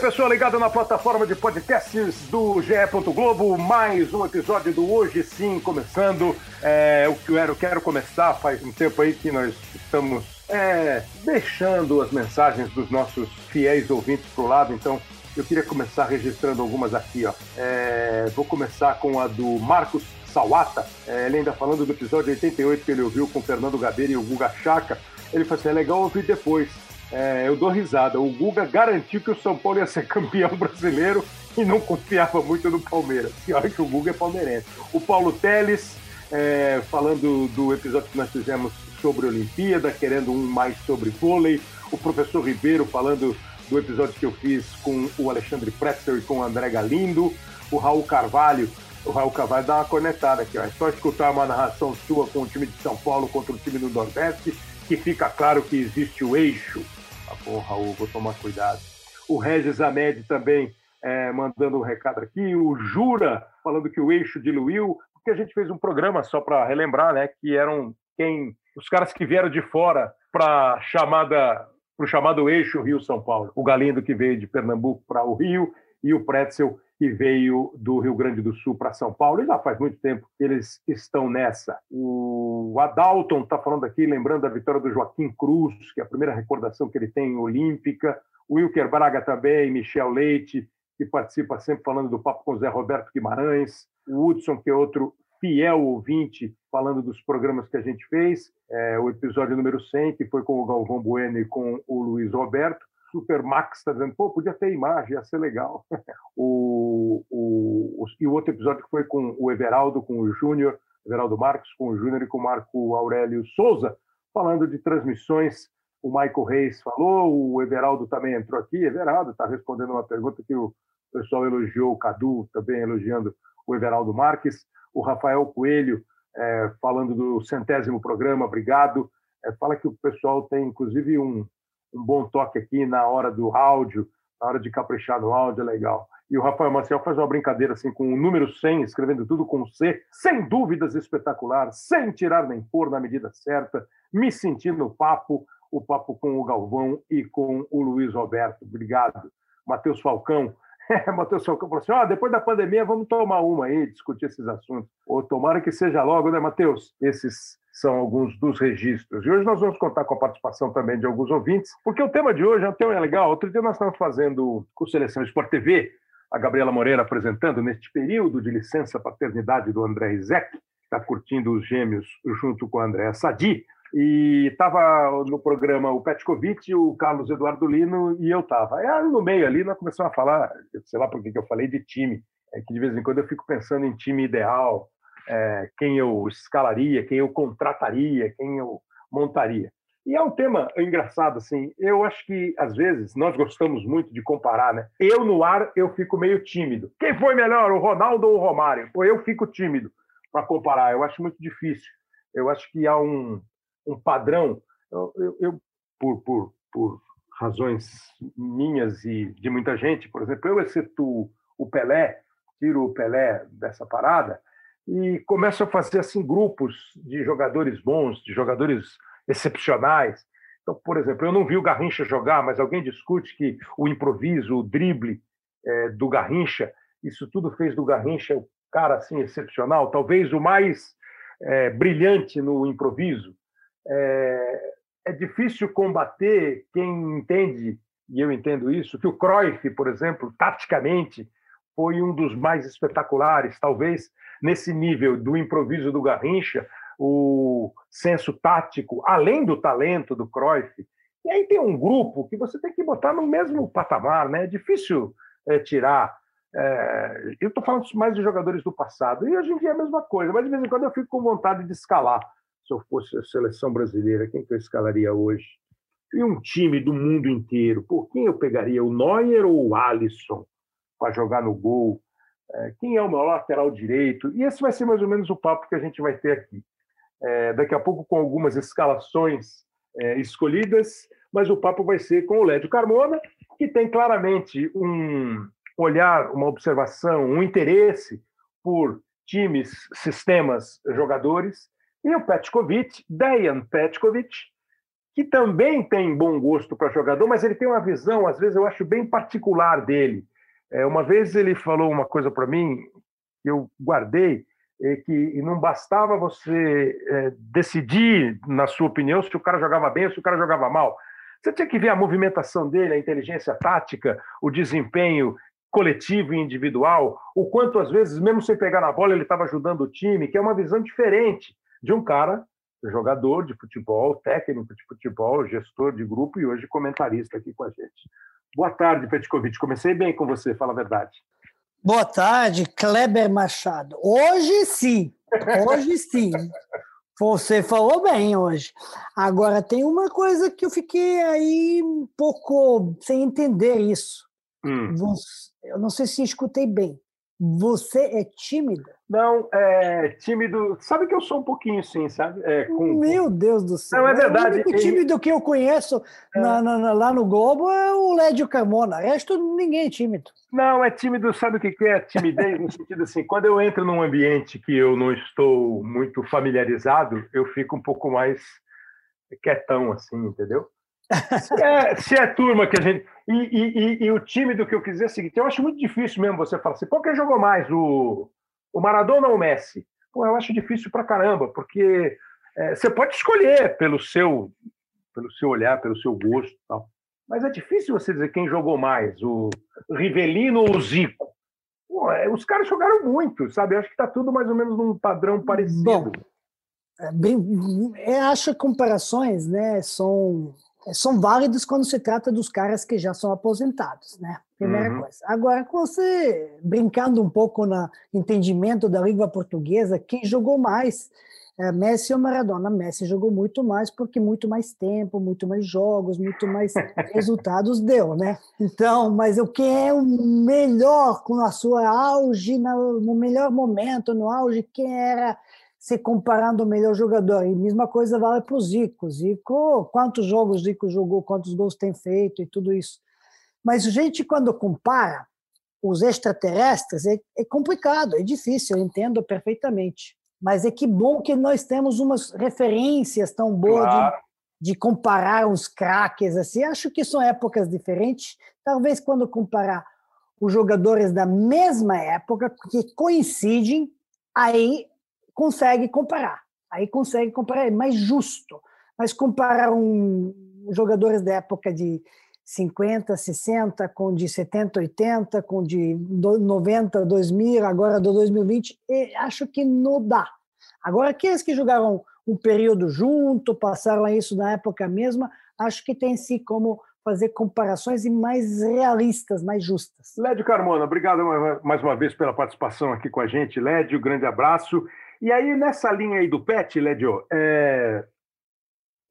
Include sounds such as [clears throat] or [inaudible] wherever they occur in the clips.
Pessoal, ligado na plataforma de podcasts do GE. Globo, mais um episódio do Hoje Sim começando. É, eu quero, quero começar, faz um tempo aí que nós estamos é, deixando as mensagens dos nossos fiéis ouvintes pro lado, então eu queria começar registrando algumas aqui. Ó. É, vou começar com a do Marcos Sawata, é, ele ainda falando do episódio 88 que ele ouviu com o Fernando Gabeira e o Guga Chaka. Ele falou assim: é legal ouvir depois. É, eu dou risada. O Guga garantiu que o São Paulo ia ser campeão brasileiro e não confiava muito no Palmeiras. Pior que o Guga é palmeirense. O Paulo Teles, é, falando do episódio que nós fizemos sobre Olimpíada, querendo um mais sobre vôlei. O professor Ribeiro falando do episódio que eu fiz com o Alexandre Pretzel e com o André Galindo. O Raul Carvalho. O Raul Carvalho dá uma cornetada aqui, ó. É só escutar uma narração sua com o time de São Paulo contra o time do Nordeste que fica claro que existe o eixo. Ah, porra, Raul, vou tomar cuidado. O Regis Amed também é, mandando um recado aqui. O Jura falando que o eixo diluiu, porque a gente fez um programa só para relembrar, né? Que eram quem os caras que vieram de fora para chamada para o chamado eixo Rio São Paulo. O Galindo que veio de Pernambuco para o Rio e o Pretzel que veio do Rio Grande do Sul para São Paulo, e já faz muito tempo que eles estão nessa. O Adalton está falando aqui, lembrando da vitória do Joaquim Cruz, que é a primeira recordação que ele tem em Olímpica. O Wilker Braga também, Michel Leite, que participa sempre falando do papo com o Zé Roberto Guimarães. O Hudson, que é outro fiel ouvinte, falando dos programas que a gente fez. É, o episódio número 100, que foi com o Galvão Bueno e com o Luiz Roberto. Super Max está dizendo, pô, podia ter imagem, ia ser legal. [laughs] o, o, o, e o outro episódio que foi com o Everaldo, com o Júnior, Everaldo Marques, com o Júnior e com o Marco Aurélio Souza, falando de transmissões. O Michael Reis falou, o Everaldo também entrou aqui. Everaldo está respondendo uma pergunta que o pessoal elogiou, o Cadu também elogiando o Everaldo Marques. O Rafael Coelho é, falando do centésimo programa, obrigado. É, fala que o pessoal tem, inclusive, um, um bom toque aqui na hora do áudio, na hora de caprichar no áudio, é legal. E o Rafael Maciel faz uma brincadeira assim com o número 100, escrevendo tudo com C, sem dúvidas espetacular, sem tirar nem pôr na medida certa, me sentindo no papo, o papo com o Galvão e com o Luiz Roberto. Obrigado. Matheus Falcão. [laughs] Matheus Falcão falou assim: depois da pandemia vamos tomar uma aí, discutir esses assuntos. Ou tomara que seja logo, né, Matheus? Esses são alguns dos registros. E hoje nós vamos contar com a participação também de alguns ouvintes, porque o tema de hoje é um tema legal. Outro dia nós estávamos fazendo com Seleção Sport TV, a Gabriela Moreira apresentando neste período de licença paternidade do André Rizek, que está curtindo os gêmeos junto com o André Sadi. E estava no programa o Petkovic, o Carlos Eduardo Lino e eu estava. No meio ali nós começamos a falar, sei lá por que eu falei de time, é que de vez em quando eu fico pensando em time ideal, é, quem eu escalaria, quem eu contrataria, quem eu montaria. E é um tema engraçado, assim. Eu acho que, às vezes, nós gostamos muito de comparar, né? Eu, no ar, eu fico meio tímido. Quem foi melhor, o Ronaldo ou o Romário? Ou eu fico tímido para comparar. Eu acho muito difícil. Eu acho que há um, um padrão. Eu, eu, eu por, por, por razões minhas e de muita gente, por exemplo, eu exceto o Pelé, tiro o Pelé dessa parada, e começo a fazer assim grupos de jogadores bons, de jogadores excepcionais. Então, por exemplo, eu não vi o Garrincha jogar, mas alguém discute que o improviso, o drible é, do Garrincha, isso tudo fez do Garrincha o cara assim excepcional, talvez o mais é, brilhante no improviso. É, é difícil combater quem entende, e eu entendo isso, que o Cruyff, por exemplo, taticamente, foi um dos mais espetaculares, talvez nesse nível do improviso do Garrincha, o senso tático, além do talento do Cruyff. E aí tem um grupo que você tem que botar no mesmo patamar, né? É difícil é, tirar. É, eu estou falando mais de jogadores do passado, e hoje em dia é a mesma coisa, mas de vez em quando eu fico com vontade de escalar. Se eu fosse a seleção brasileira, quem que eu escalaria hoje? E um time do mundo inteiro, por quem eu pegaria? O Neuer ou o Alisson para jogar no gol? É, quem é o meu lateral direito? E esse vai ser mais ou menos o papo que a gente vai ter aqui. É, daqui a pouco com algumas escalações é, escolhidas, mas o papo vai ser com o Lédio Carmona, que tem claramente um olhar, uma observação, um interesse por times, sistemas, jogadores, e o Petkovic, Dejan Petkovic, que também tem bom gosto para jogador, mas ele tem uma visão, às vezes eu acho bem particular dele. É, uma vez ele falou uma coisa para mim que eu guardei, é que não bastava você é, decidir, na sua opinião, se o cara jogava bem ou se o cara jogava mal. Você tinha que ver a movimentação dele, a inteligência tática, o desempenho coletivo e individual, o quanto às vezes, mesmo sem pegar na bola, ele estava ajudando o time, que é uma visão diferente de um cara jogador de futebol, técnico de futebol, gestor de grupo e hoje comentarista aqui com a gente. Boa tarde, Petkovic. Comecei bem com você, fala a verdade. Boa tarde, Kleber Machado. Hoje sim, hoje sim. Você falou bem hoje. Agora, tem uma coisa que eu fiquei aí um pouco sem entender isso. Hum. Eu não sei se escutei bem. Você é tímida? Não, é tímido. Sabe que eu sou um pouquinho sim, sabe? É, com... Meu Deus do céu. Não, é verdade. O único tímido que eu conheço é. na, na, lá no Globo é o Lédio Carmona. O resto, ninguém é tímido. Não, é tímido. Sabe o que é timidez? no sentido assim, quando eu entro num ambiente que eu não estou muito familiarizado, eu fico um pouco mais quietão, assim, entendeu? Se é, se é turma que a gente. E, e, e, o time do que eu quiser é o seguinte: eu acho muito difícil mesmo você falar assim, qual que jogou mais, o, o Maradona ou o Messi? Pô, eu acho difícil pra caramba, porque é, você pode escolher pelo seu, pelo seu olhar, pelo seu gosto tal. Mas é difícil você dizer quem jogou mais, o Rivelino ou o Zico. Pô, é, os caras jogaram muito, sabe? Eu acho que está tudo mais ou menos num padrão parecido. Bom, é bem, eu acho que comparações né, são é, são válidos quando se trata dos caras que já são aposentados, né? Primeira uhum. coisa. Agora, com você brincando um pouco no entendimento da língua portuguesa, quem jogou mais? É Messi ou Maradona? Messi jogou muito mais porque muito mais tempo, muito mais jogos, muito mais [laughs] resultados deu, né? Então, mas o que é o melhor com a sua auge, no melhor momento, no auge, quem era se comparando o melhor jogador. E mesma coisa vale para o Zico. Zico, quantos jogos Zico jogou, quantos gols tem feito e tudo isso. Mas a gente, quando compara os extraterrestres, é, é complicado, é difícil, eu entendo perfeitamente. Mas é que bom que nós temos umas referências tão boas claro. de, de comparar uns craques assim. Acho que são épocas diferentes. Talvez quando comparar os jogadores da mesma época, que coincidem, aí consegue comparar. Aí consegue comparar, é mais justo. Mas comparar um, jogadores da época de 50, 60, com de 70, 80, com de 90, 2000, agora do 2020, acho que não dá. Agora, aqueles que jogaram um período junto, passaram isso na época mesma, acho que tem sim como fazer comparações e mais realistas, mais justas. Lédio Carmona, obrigado mais uma vez pela participação aqui com a gente. Lédio, grande abraço. E aí, nessa linha aí do PET, Ledio, é...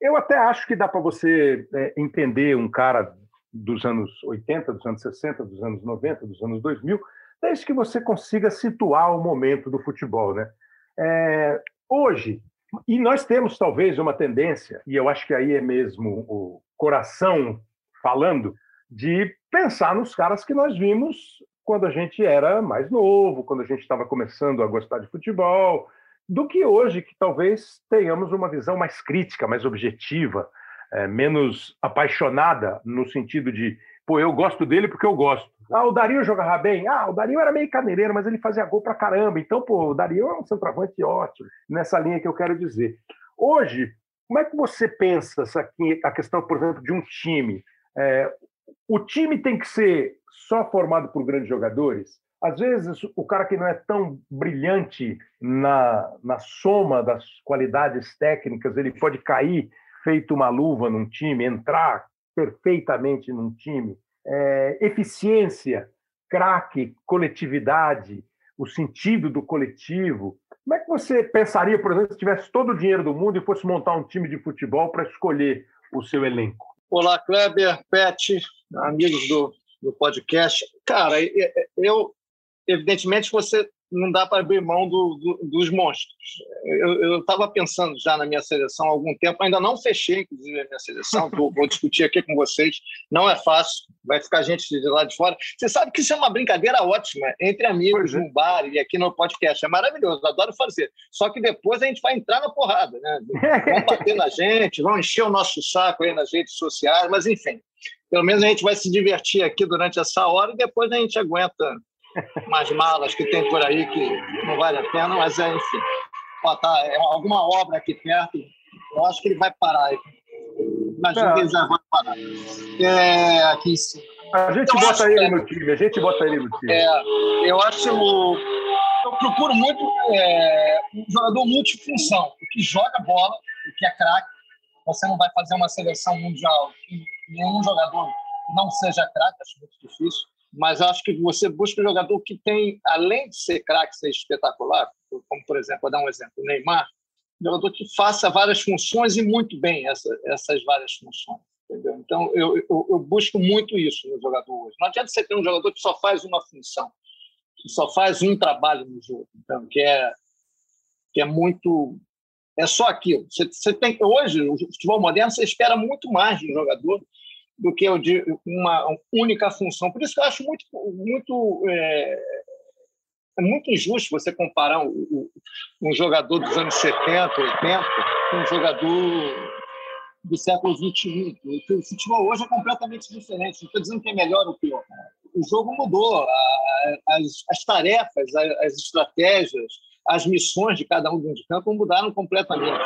eu até acho que dá para você é, entender um cara dos anos 80, dos anos 60, dos anos 90, dos anos 2000, desde que você consiga situar o momento do futebol. Né? É... Hoje, e nós temos talvez uma tendência, e eu acho que aí é mesmo o coração falando, de pensar nos caras que nós vimos quando a gente era mais novo, quando a gente estava começando a gostar de futebol, do que hoje, que talvez tenhamos uma visão mais crítica, mais objetiva, é, menos apaixonada, no sentido de, pô, eu gosto dele porque eu gosto. Ah, o Dario jogava bem. Ah, o Dario era meio caneireiro, mas ele fazia gol pra caramba. Então, pô, o Dario é um centroavante ótimo, nessa linha que eu quero dizer. Hoje, como é que você pensa essa, a questão, por exemplo, de um time? É, o time tem que ser só formado por grandes jogadores? Às vezes, o cara que não é tão brilhante na, na soma das qualidades técnicas, ele pode cair feito uma luva num time, entrar perfeitamente num time. É, eficiência, craque, coletividade, o sentido do coletivo. Como é que você pensaria, por exemplo, se tivesse todo o dinheiro do mundo e fosse montar um time de futebol para escolher o seu elenco? Olá, Kleber, Pet, amigos do, do podcast. Cara, eu, evidentemente, você não dá para abrir mão do, do, dos monstros. Eu estava pensando já na minha seleção há algum tempo, ainda não fechei, inclusive, a minha seleção, vou, vou discutir aqui com vocês. Não é fácil, vai ficar gente de lá de fora. Você sabe que isso é uma brincadeira ótima entre amigos, é. bar e aqui no podcast. É maravilhoso, adoro fazer. Só que depois a gente vai entrar na porrada, né? [laughs] Vão bater na gente, vão encher o nosso saco aí nas redes sociais, mas enfim. Pelo menos a gente vai se divertir aqui durante essa hora e depois a gente aguenta umas malas que tem por aí que não vale a pena, mas é, enfim. Ó, tá, é alguma obra aqui perto, eu acho que ele vai parar. Imagina é. que ele já vai parar. É, aqui em cima. A gente bota ele é, no time, a gente bota ele no time. É, eu acho. Eu procuro muito é, um jogador multifunção, que joga bola, que é craque. Você não vai fazer uma seleção mundial que nenhum jogador não seja craque, acho muito difícil mas acho que você busca um jogador que tem, além de ser craque, ser espetacular, como, por exemplo, vou dar um exemplo, o Neymar, um jogador que faça várias funções e muito bem essa, essas várias funções. Entendeu? Então, eu, eu, eu, busco muito isso no jogador hoje. Não adianta você ter um jogador que só faz uma função, que só faz um trabalho no jogo, então, que é, que é muito. É só aquilo. Você, você tem, hoje, o futebol moderno, você espera muito mais de um jogador do que uma única função. Por isso que eu acho muito, muito, é, é muito injusto você comparar um, um, jogador dos anos 70, 80 com um jogador do século XXI. O futebol hoje é completamente diferente. Não estou dizendo que é melhor ou pior. O jogo mudou, as, as tarefas, as estratégias, as missões de cada um de campo mudaram completamente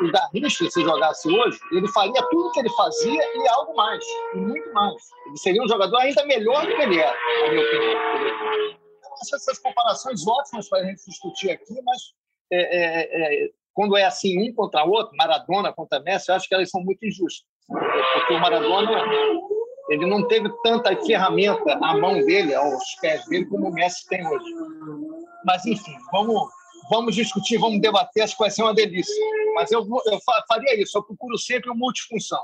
o Garrincha, se jogasse hoje, ele faria tudo que ele fazia e algo mais, e muito mais. Ele seria um jogador ainda melhor do que ele era, na minha opinião. Então, essas comparações ótimas para a gente discutir aqui, mas é, é, é, quando é assim um contra outro, Maradona contra Messi, eu acho que elas são muito injustas. Porque o Maradona ele não teve tanta ferramenta à mão dele, aos pés dele, como o Messi tem hoje. Mas, enfim, vamos vamos discutir, vamos debater, acho que vai ser uma delícia. Mas eu, eu faria isso, eu procuro sempre o multifunção.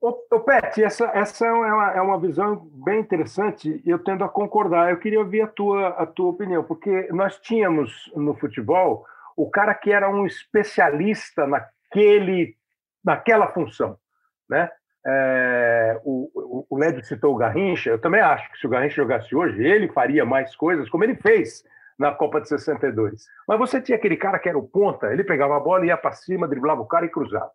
Ô, ô Pet, essa, essa é, uma, é uma visão bem interessante e eu tendo a concordar. Eu queria ouvir a tua, a tua opinião, porque nós tínhamos no futebol o cara que era um especialista naquele, naquela função. Né? É, o, o, o citou o Garrincha, eu também acho que se o Garrincha jogasse hoje, ele faria mais coisas, como ele fez na Copa de 62. Mas você tinha aquele cara que era o ponta, ele pegava a bola, ia para cima, driblava o cara e cruzava.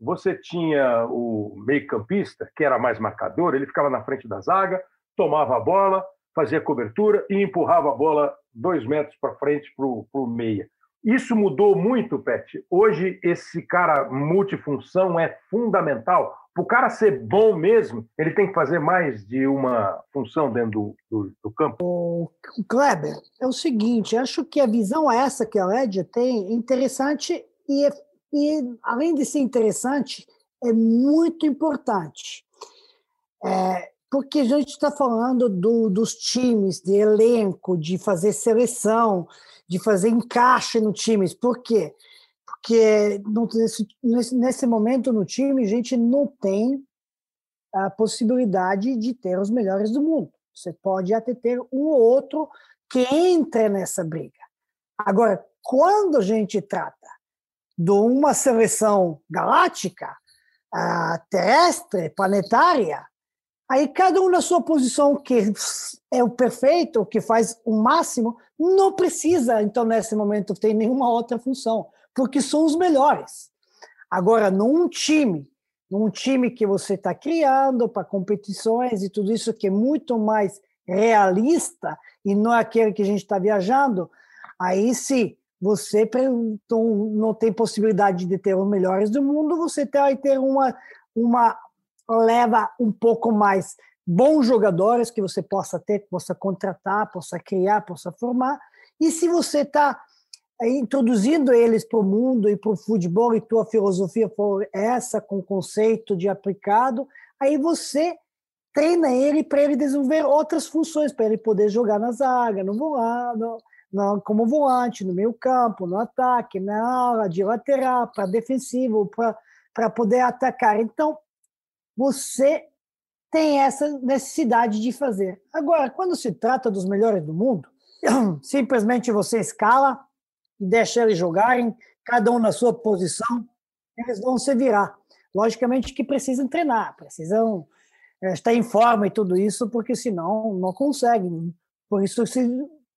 Você tinha o meio-campista, que era mais marcador, ele ficava na frente da zaga, tomava a bola, fazia cobertura e empurrava a bola dois metros para frente para o meia. Isso mudou muito, Pet. Hoje, esse cara multifunção é fundamental. O cara ser bom mesmo, ele tem que fazer mais de uma função dentro do, do, do campo. O Kleber, é o seguinte: acho que a visão essa que a Lédia tem é interessante e, é, e, além de ser interessante, é muito importante. É, porque a gente está falando do, dos times, de elenco, de fazer seleção, de fazer encaixe no times. Por quê? Porque nesse, nesse momento no time a gente não tem a possibilidade de ter os melhores do mundo. Você pode até ter um ou outro que entra nessa briga. Agora, quando a gente trata de uma seleção galáctica, terrestre, planetária, Aí cada um na sua posição, que é o perfeito, que faz o máximo, não precisa, então, nesse momento, ter nenhuma outra função, porque são os melhores. Agora, num time, num time que você está criando para competições e tudo isso que é muito mais realista e não é aquele que a gente está viajando, aí sim, você não tem possibilidade de ter os melhores do mundo, você vai ter uma, uma leva um pouco mais bons jogadores que você possa ter, possa contratar, possa criar, possa formar. E se você está introduzindo eles para o mundo e para o futebol e tua filosofia for essa com conceito de aplicado, aí você treina ele para ele desenvolver outras funções, para ele poder jogar na zaga, no voado, no, como volante, no meio campo, no ataque, na ala de lateral, para defensivo, para poder atacar. Então, você tem essa necessidade de fazer. Agora, quando se trata dos melhores do mundo, [clears throat] simplesmente você escala e deixa eles jogarem, cada um na sua posição, eles vão se virar. Logicamente que precisam treinar, precisam é, estar em forma e tudo isso, porque senão não conseguem. Por isso, se,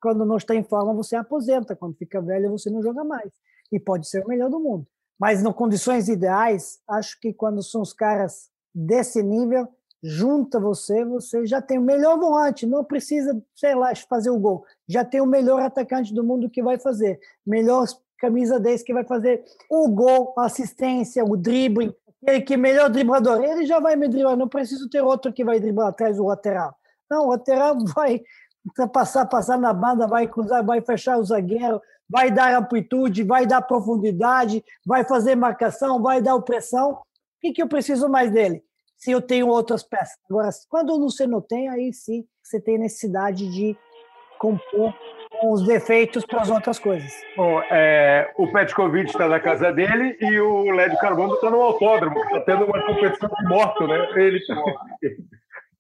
quando não está em forma, você aposenta. Quando fica velho, você não joga mais. E pode ser o melhor do mundo. Mas, em condições ideais, acho que quando são os caras desse nível, junta você, você já tem o melhor volante, não precisa, sei lá, fazer o gol. Já tem o melhor atacante do mundo que vai fazer, melhor camisa 10 que vai fazer o gol, a assistência, o drible, ele que melhor driblador, ele já vai me driblar, não preciso ter outro que vai driblar atrás do lateral. Não, o lateral [laughs] vai passar, passar na banda, vai cruzar, vai fechar o zagueiro, vai dar amplitude, vai dar profundidade, vai fazer marcação, vai dar pressão. O que, que eu preciso mais dele? Se eu tenho outras peças. Agora, quando você não tem, aí sim você tem necessidade de compor os defeitos para as outras coisas. Bom, é, o Petkovic está na casa dele e o Lédio Carbono está no autódromo, está tendo uma competição de moto, né? Ele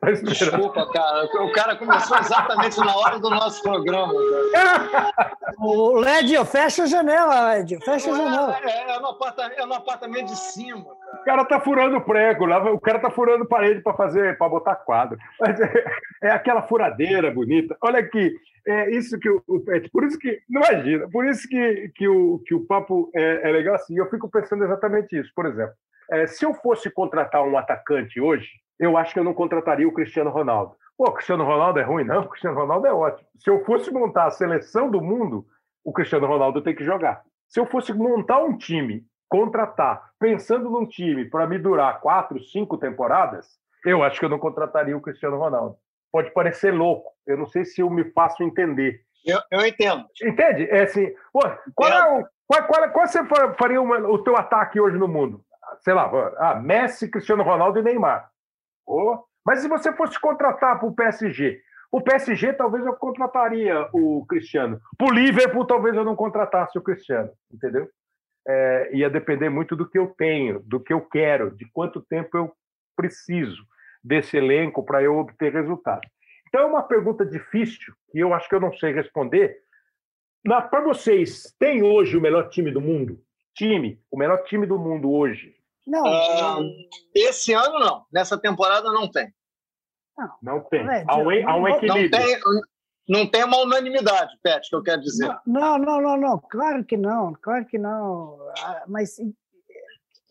tá Desculpa, cara. O cara começou exatamente na hora do nosso programa. Cara. O Lédio, fecha a janela, Lédio. Fecha a janela. É, é, no apartamento, é no apartamento de cima, cara. O cara tá furando prego, lá, o cara tá furando parede para fazer, para botar quadro. Mas é, é, aquela furadeira bonita. Olha aqui, é isso que o, por isso que não imagina, por isso que, que o que o papo é, é legal assim. Eu fico pensando exatamente isso. Por exemplo, é, se eu fosse contratar um atacante hoje eu acho que eu não contrataria o Cristiano Ronaldo. Pô, o Cristiano Ronaldo é ruim? Não, o Cristiano Ronaldo é ótimo. Se eu fosse montar a seleção do mundo, o Cristiano Ronaldo tem que jogar. Se eu fosse montar um time, contratar, pensando num time para me durar quatro, cinco temporadas, eu acho que eu não contrataria o Cristiano Ronaldo. Pode parecer louco, eu não sei se eu me faço entender. Eu, eu entendo. Entende? É assim, pô, qual, é o, qual, qual, qual você faria uma, o teu ataque hoje no mundo? Sei lá, ah, Messi, Cristiano Ronaldo e Neymar. Oh, mas se você fosse contratar para o PSG, o PSG talvez eu contrataria o Cristiano. Para o Liverpool, talvez eu não contratasse o Cristiano, entendeu? É, ia depender muito do que eu tenho, do que eu quero, de quanto tempo eu preciso desse elenco para eu obter resultado. Então é uma pergunta difícil que eu acho que eu não sei responder. Para vocês, tem hoje o melhor time do mundo? Time, o melhor time do mundo hoje não. Uh, esse ano não. Nessa temporada não tem. Não, não tem. É, há, um, há um equilíbrio. Não tem, não tem uma unanimidade, Pet, que eu quero dizer. Não, não, não, não. Claro que não. Claro que não. Ah, mas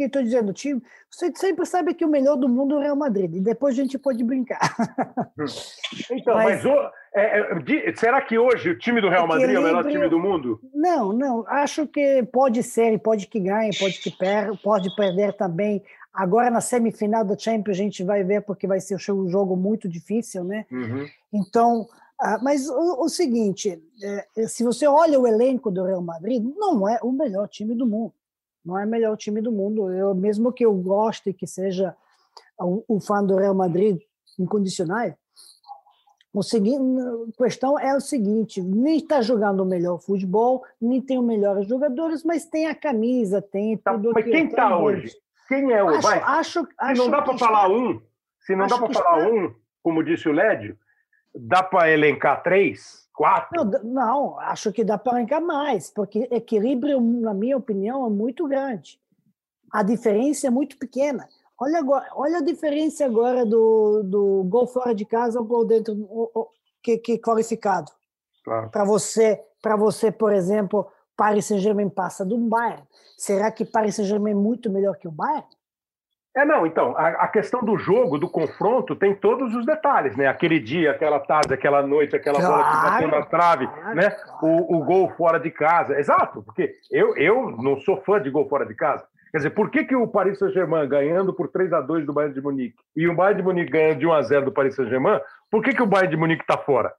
que estou dizendo? Time, você sempre sabe que o melhor do mundo é o Real Madrid. E depois a gente pode brincar. [laughs] Então, mas, mas o, é, é, será que hoje o time do Real Madrid é o melhor time do mundo? Não, não. Acho que pode ser, pode que ganhe, pode que perca, pode perder também. Agora na semifinal da Champions a gente vai ver porque vai ser um jogo muito difícil, né? Uhum. Então, ah, mas o, o seguinte, é, se você olha o elenco do Real Madrid, não é o melhor time do mundo. Não é o melhor time do mundo. Eu mesmo que eu goste que seja o, o fã do Real Madrid incondicional, o seguinte, a questão é o seguinte: nem está jogando o melhor futebol, nem tem os melhores jogadores, mas tem a camisa, tem tá, tudo. Mas quem está hoje? Quem é o? Acho, vai. Acho, se não dá para falar um, se não dá para falar está... um, como disse o Lédio, dá para elencar três, quatro? Não, não acho que dá para elencar mais, porque equilíbrio, na minha opinião, é muito grande. A diferença é muito pequena. Olha, agora, olha a diferença agora do, do gol fora de casa ou gol dentro que, que qualificado. Claro. Para você, para você, por exemplo, Paris Saint-Germain passa do Bayern. Será que Paris Saint-Germain é muito melhor que o Bayern? É, não, então, a, a, questão do jogo, do confronto, tem todos os detalhes, né? Aquele dia, aquela tarde, aquela noite, aquela claro, bola que bateu na trave, claro, né? Claro. O, o gol fora de casa. Exato, porque eu, eu não sou fã de gol fora de casa. Quer dizer, por que, que o Paris Saint-Germain ganhando por 3 a 2 do Bayern de Munique e o Bayern de Munique ganhando de 1 a 0 do Paris Saint-Germain, por que, que o Bayern de Munique está fora?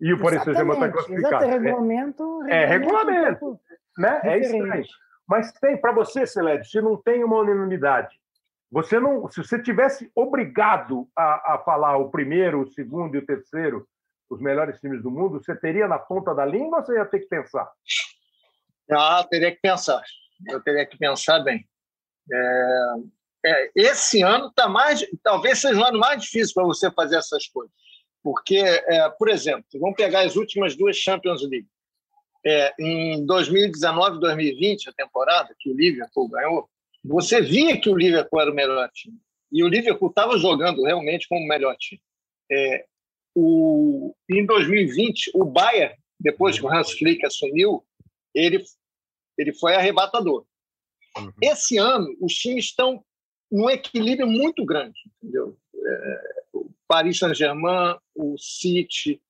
E o Paris Saint-Germain está classificado? Exato, regulamento, é, regulamento. É regulamento. Né? É estranho. Mas tem, para você, Celed, se não tem uma unanimidade, você não, se você tivesse obrigado a, a falar o primeiro, o segundo e o terceiro, os melhores times do mundo, você teria na ponta da língua ou você ia ter que pensar? Ah, teria que pensar. Eu teria que pensar bem. É, é, esse ano está mais, talvez seja o ano mais difícil para você fazer essas coisas, Porque, é, por exemplo, vamos pegar as últimas duas Champions League. É, em 2019 2020, a temporada que o Liverpool ganhou, você via que o Liverpool era o melhor time. E o Liverpool estava jogando realmente como o melhor time. É, o, em 2020, o Bayern, depois que o Hans Flick assumiu, ele, ele foi arrebatador. Uhum. Esse ano, os times estão num equilíbrio muito grande, entendeu? É, o Paris Saint-Germain, o City,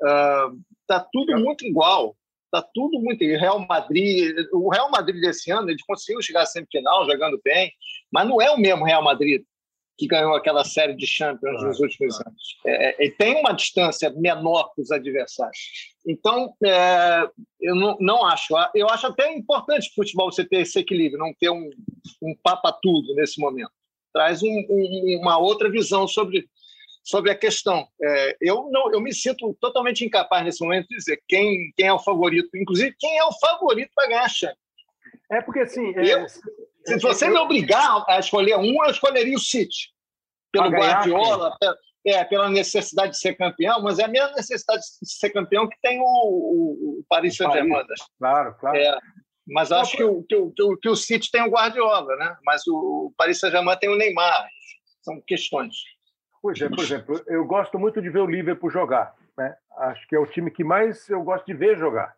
está uh, tudo muito igual. Está tudo muito. Real Madrid, o Real Madrid desse ano, ele conseguiu chegar à semifinal jogando bem, mas não é o mesmo Real Madrid que ganhou aquela série de Champions claro, nos últimos claro. anos. É, é tem uma distância menor para os adversários. Então, é, eu não, não, acho. Eu acho até importante o futebol você ter esse equilíbrio, não ter um, um papa tudo nesse momento. Traz um, um, uma outra visão sobre, sobre a questão. É, eu, não, eu me sinto totalmente incapaz nesse momento de dizer quem, quem é o favorito, inclusive quem é o favorito para ganhar a Champions. É porque assim. É, eu, se você me obrigar a escolher um, eu escolheria o City. Pelo Guardiola, é, pela necessidade de ser campeão, mas é a mesma necessidade de ser campeão que tem o, o, o Paris Saint-Germain. Claro, claro. É, mas acho que o, que, o, que, o, City tem o Guardiola, né? mas o Paris Saint-Germain tem o Neymar. São questões. Pois é, por exemplo, eu gosto muito de ver o Liverpool jogar. Né? Acho que é o time que mais eu gosto de ver jogar.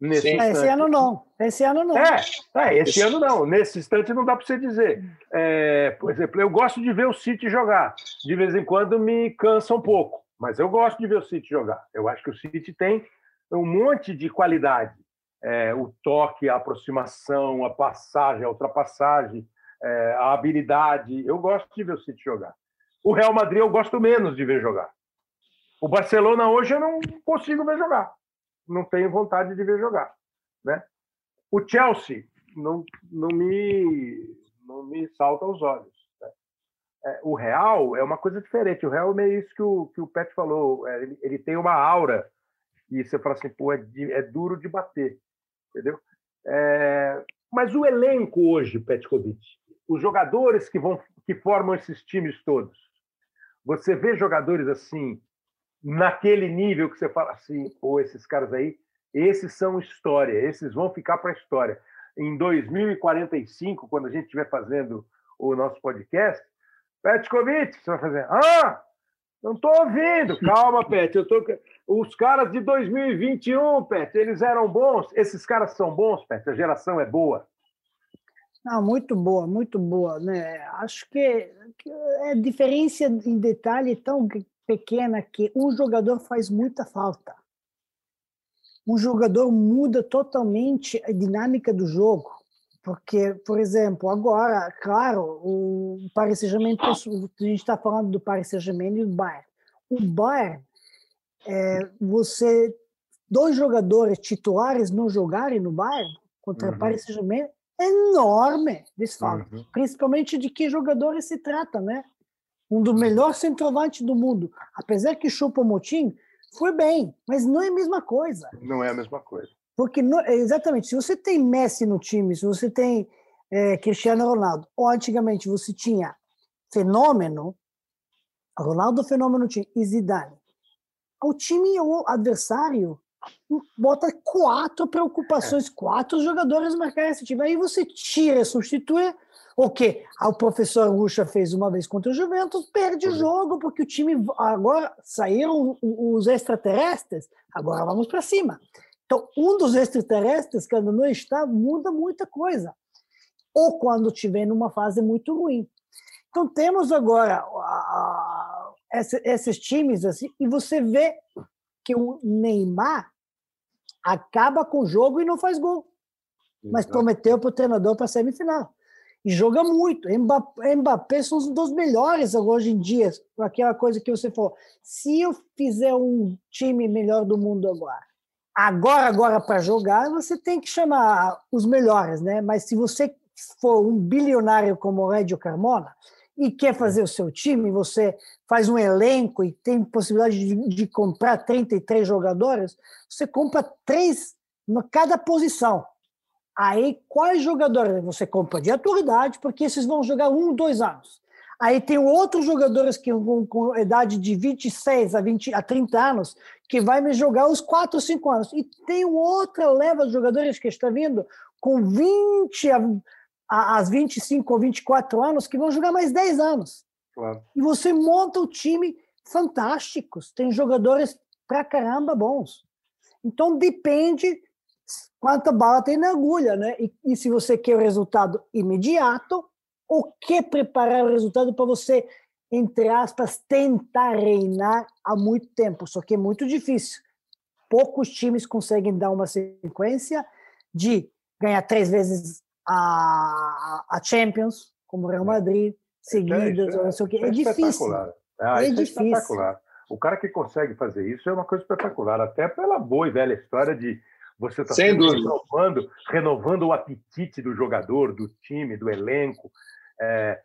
Nesse esse ano não. Esse ano não. É, é esse ano não. Nesse instante não dá para você dizer. É, por exemplo, eu gosto de ver o City jogar. De vez em quando me cansa um pouco, mas eu gosto de ver o City jogar. Eu acho que o City tem um monte de qualidade. É, o toque, a aproximação, a passagem, a ultrapassagem, é, a habilidade. Eu gosto de ver o City jogar. O Real Madrid eu gosto menos de ver jogar. O Barcelona hoje eu não consigo ver jogar não tenho vontade de ver jogar. Né? O Chelsea não, não, me, não me salta aos olhos. Né? É, o Real é uma coisa diferente. O Real é meio isso que o, que o Pet falou. É, ele, ele tem uma aura e você fala assim, pô, é, é duro de bater. Entendeu? É, mas o elenco hoje, Petkovic, os jogadores que vão que formam esses times todos, você vê jogadores assim naquele nível que você fala assim, pô, esses caras aí, esses são história, esses vão ficar para a história. Em 2045, quando a gente estiver fazendo o nosso podcast, Petkovic, você vai fazer, ah, não estou ouvindo. [laughs] Calma, Pet, eu tô... Os caras de 2021, Pet, eles eram bons. Esses caras são bons, Pet, a geração é boa. Não, muito boa, muito boa, né? Acho que, que é diferença em detalhe tão pequena que um jogador faz muita falta. Um jogador muda totalmente a dinâmica do jogo. Porque, por exemplo, agora, claro, o Paris Saint-Germain, a gente está falando do Paris Saint-Germain e do Bayern. O Bayern, é, você, dois jogadores titulares não jogarem no Bayern contra uhum. o Paris Saint-Germain, enorme desfalque. Uhum. Principalmente de que jogadores se trata, né? um dos melhores centroavantes do mundo. Apesar que chupa o motim, foi bem, mas não é a mesma coisa. Não é a mesma coisa. Porque, não, exatamente, se você tem Messi no time, se você tem é, Cristiano Ronaldo, ou antigamente você tinha Fenômeno, Ronaldo Fenômeno tinha, e Zidane, o time, o adversário, bota quatro preocupações, é. quatro jogadores marcar esse time. Aí você tira, substitui o que o professor Ruxa fez uma vez contra o Juventus, perde o jogo, porque o time agora saíram os extraterrestres, agora vamos para cima. Então, um dos extraterrestres, quando não está, muda muita coisa. Ou quando estiver numa fase muito ruim. Então, temos agora esses times assim, e você vê que o Neymar acaba com o jogo e não faz gol. Mas prometeu para o treinador para a semifinal e joga muito. Mbappé, Mbappé são um dos melhores hoje em dia. Aquela coisa que você falou. Se eu fizer um time melhor do mundo agora, agora, agora para jogar, você tem que chamar os melhores, né? Mas se você for um bilionário como o Reggio Carmona e quer fazer o seu time, você faz um elenco e tem possibilidade de, de comprar 33 jogadores, você compra três em cada posição. Aí, quais jogadores você compra de autoridade, porque esses vão jogar um, dois anos. Aí tem outros jogadores que com, com idade de 26 a, 20, a 30 anos que vai me jogar os 4 ou 5 anos. E tem outra leva de jogadores que está vindo com 20 a, as 25 ou 24 anos que vão jogar mais 10 anos. Claro. E você monta o time fantásticos. Tem jogadores pra caramba bons. Então depende quanta bala tem na agulha, né? E, e se você quer o resultado imediato, ou quer preparar o resultado para você, entre aspas, tentar reinar há muito tempo. Só que é muito difícil. Poucos times conseguem dar uma sequência de ganhar três vezes a, a Champions, como o Real Madrid, seguidas, é, não sei o quê. É, é difícil. Ah, é, é difícil. espetacular. O cara que consegue fazer isso é uma coisa espetacular, até pela boa e velha história de você estar tá renovando, renovando o apetite do jogador, do time, do elenco. É,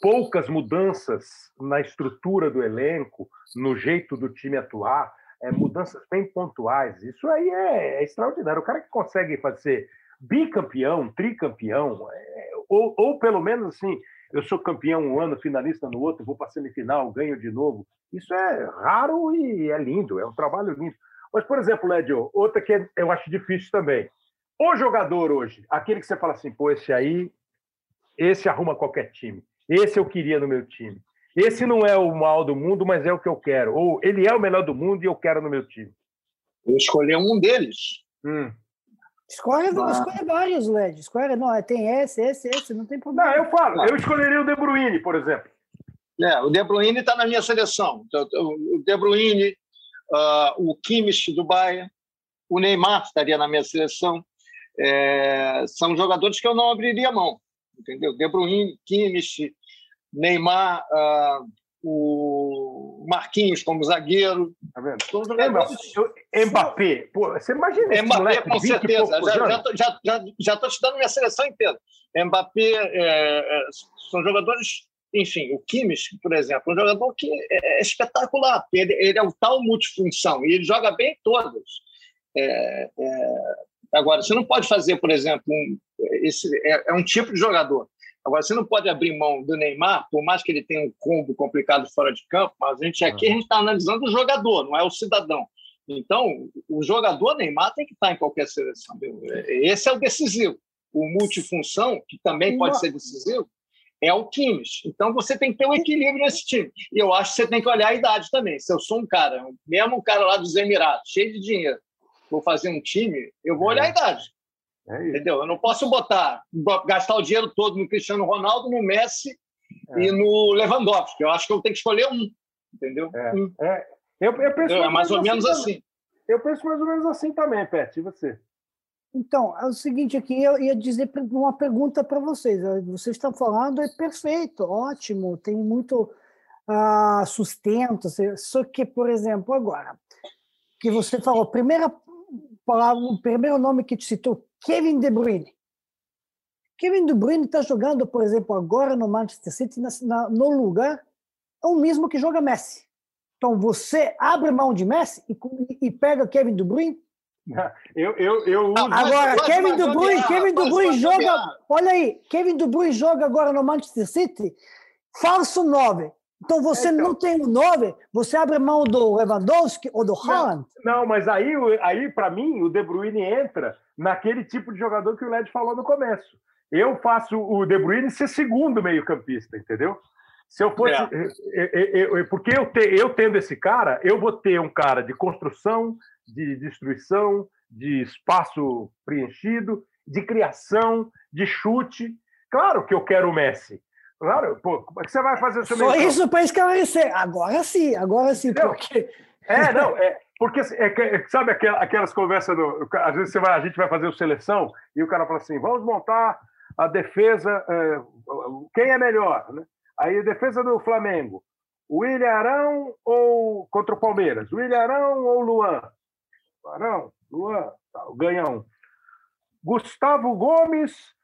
poucas mudanças na estrutura do elenco, no jeito do time atuar, é, mudanças bem pontuais. Isso aí é, é, extraordinário. O cara que consegue fazer bicampeão, tricampeão, é, ou, ou pelo menos assim, eu sou campeão um ano, finalista no outro, vou para a semifinal, ganho de novo. Isso é raro e é lindo, é um trabalho lindo. Mas, por exemplo, Lédio, outra que eu acho difícil também. O jogador hoje, aquele que você fala assim, pô, esse aí, esse arruma qualquer time. Esse eu queria no meu time. Esse não é o mal do mundo, mas é o que eu quero. Ou ele é o melhor do mundo e eu quero no meu time. Eu escolhi um deles. Hum. Escolhe, ah. escolhe vários, Led. Escolhe, não, tem esse, esse, esse, não tem problema. Não, eu falo, não. eu escolheria o De Bruyne, por exemplo. É, o De Bruyne está na minha seleção. Então, o De Bruyne, uh, o Kimmich do Bayern, o Neymar estaria na minha seleção. É, são jogadores que eu não abriria mão, entendeu? De Bruyne, Kimmich, Neymar, uh, o Marquinhos como zagueiro. Tá vendo? Todos os Mbappé, pô, você imagina Mbappé, moleque, com certeza. Já estou já, já, já tô te dando minha seleção inteira. Mbappé é, é, são jogadores, enfim, o Kimmich, por exemplo, um jogador que é, é espetacular. Ele, ele, é um tal multifunção e ele joga bem em todas. É, é, agora, você não pode fazer, por exemplo, um, esse, é, é um tipo de jogador Agora, você não pode abrir mão do Neymar, por mais que ele tenha um combo complicado fora de campo, mas a gente aqui a gente está analisando o jogador, não é o cidadão. Então, o jogador Neymar tem que estar em qualquer seleção. Esse é o decisivo. O multifunção, que também pode ser decisivo, é o Kimmich. Então, você tem que ter um equilíbrio nesse time. E eu acho que você tem que olhar a idade também. Se eu sou um cara, mesmo um cara lá dos Emirados, cheio de dinheiro, vou fazer um time, eu vou olhar a idade. É entendeu? Eu não posso botar, gastar o dinheiro todo no Cristiano Ronaldo, no Messi é. e no Lewandowski. Eu acho que eu tenho que escolher um, entendeu? É, um. é. Eu, eu penso é mais ou menos assim. assim. Eu penso mais ou menos assim também, Pet. E você? Então, é o seguinte aqui, eu ia dizer uma pergunta para vocês. Vocês estão falando, é perfeito, ótimo, tem muito uh, sustento. Só que, por exemplo, agora, que você falou, primeira palavra, o primeiro nome que te citou, Kevin De Bruyne. Kevin De Bruyne está jogando, por exemplo, agora no Manchester City, na, no lugar, é o mesmo que joga Messi. Então, você abre mão de Messi e, e pega Kevin De Bruyne? [laughs] Eu, eu, eu uso... Agora, Kevin De Bruyne, Kevin De Bruyne joga... Olha aí, Kevin De Bruyne joga agora no Manchester City, falso 9. Então você então, não tem o 9, você abre mão do Lewandowski ou do Haaland? Não, não mas aí, aí para mim, o De Bruyne entra naquele tipo de jogador que o Led falou no começo. Eu faço o De Bruyne ser segundo meio-campista, entendeu? Se eu fosse. É. porque eu, te, eu tendo esse cara, eu vou ter um cara de construção, de destruição, de espaço preenchido, de criação, de chute. Claro que eu quero o Messi. Claro, pô, como é que você vai fazer o seu Só isso para esclarecer. Agora sim, agora sim, Entendeu? porque. É, não, é, porque é, é, sabe aquelas conversas do. Às vezes vai, a gente vai fazer o seleção e o cara fala assim: vamos montar a defesa. É, quem é melhor? Né? Aí a defesa do Flamengo. William Arão ou contra o Palmeiras? William Arão ou Luan? Arão, Luan, tá, ganha um. Gustavo Gomes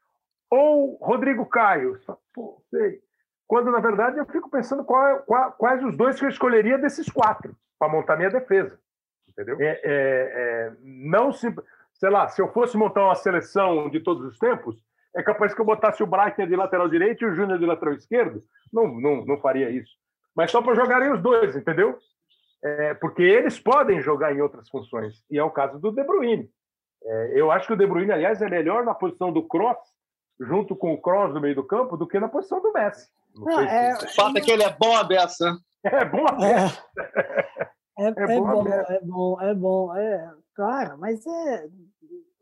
ou Rodrigo Caio? Pô, sei. Quando, na verdade, eu fico pensando qual, qual, quais os dois que eu escolheria desses quatro para montar minha defesa entendeu? É, é, é, não se, sei lá, se eu fosse montar uma seleção de todos os tempos, É capaz que eu botasse o Bracken de lateral direito e o Júnior de lateral esquerdo. Não, não, não faria isso. Mas só para jogarem os dois, entendeu? É, porque eles podem jogar em outras funções. E é o caso do De Bruyne. É, eu acho que o De Bruyne, aliás, é melhor na posição do Cross, junto com o Cross no meio do campo, do que na posição do Messi. Não, é... O fato é que ele é bom a beça. É bom a beça. É, é, é, bom, bom é bom, é bom, é claro, mas é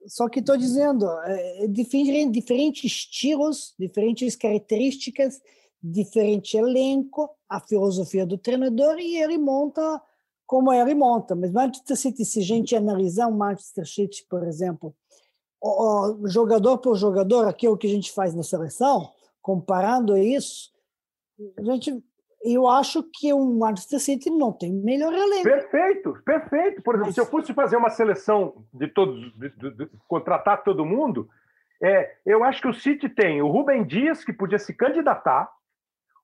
só que estou dizendo, é, é diferente, diferentes estilos, diferentes características, diferente elenco, a filosofia do treinador e ele monta como ele monta. Mas Manchester City, se a gente analisar o Manchester City, por exemplo, o, o jogador por jogador, aquilo que a gente faz na seleção, comparando isso, a gente eu acho que o Manchester City não tem melhor elenco. Perfeito, perfeito. Por exemplo, Mas... se eu fosse fazer uma seleção de todos, de, de, de, contratar todo mundo, é, eu acho que o City tem o Rubem Dias, que podia se candidatar,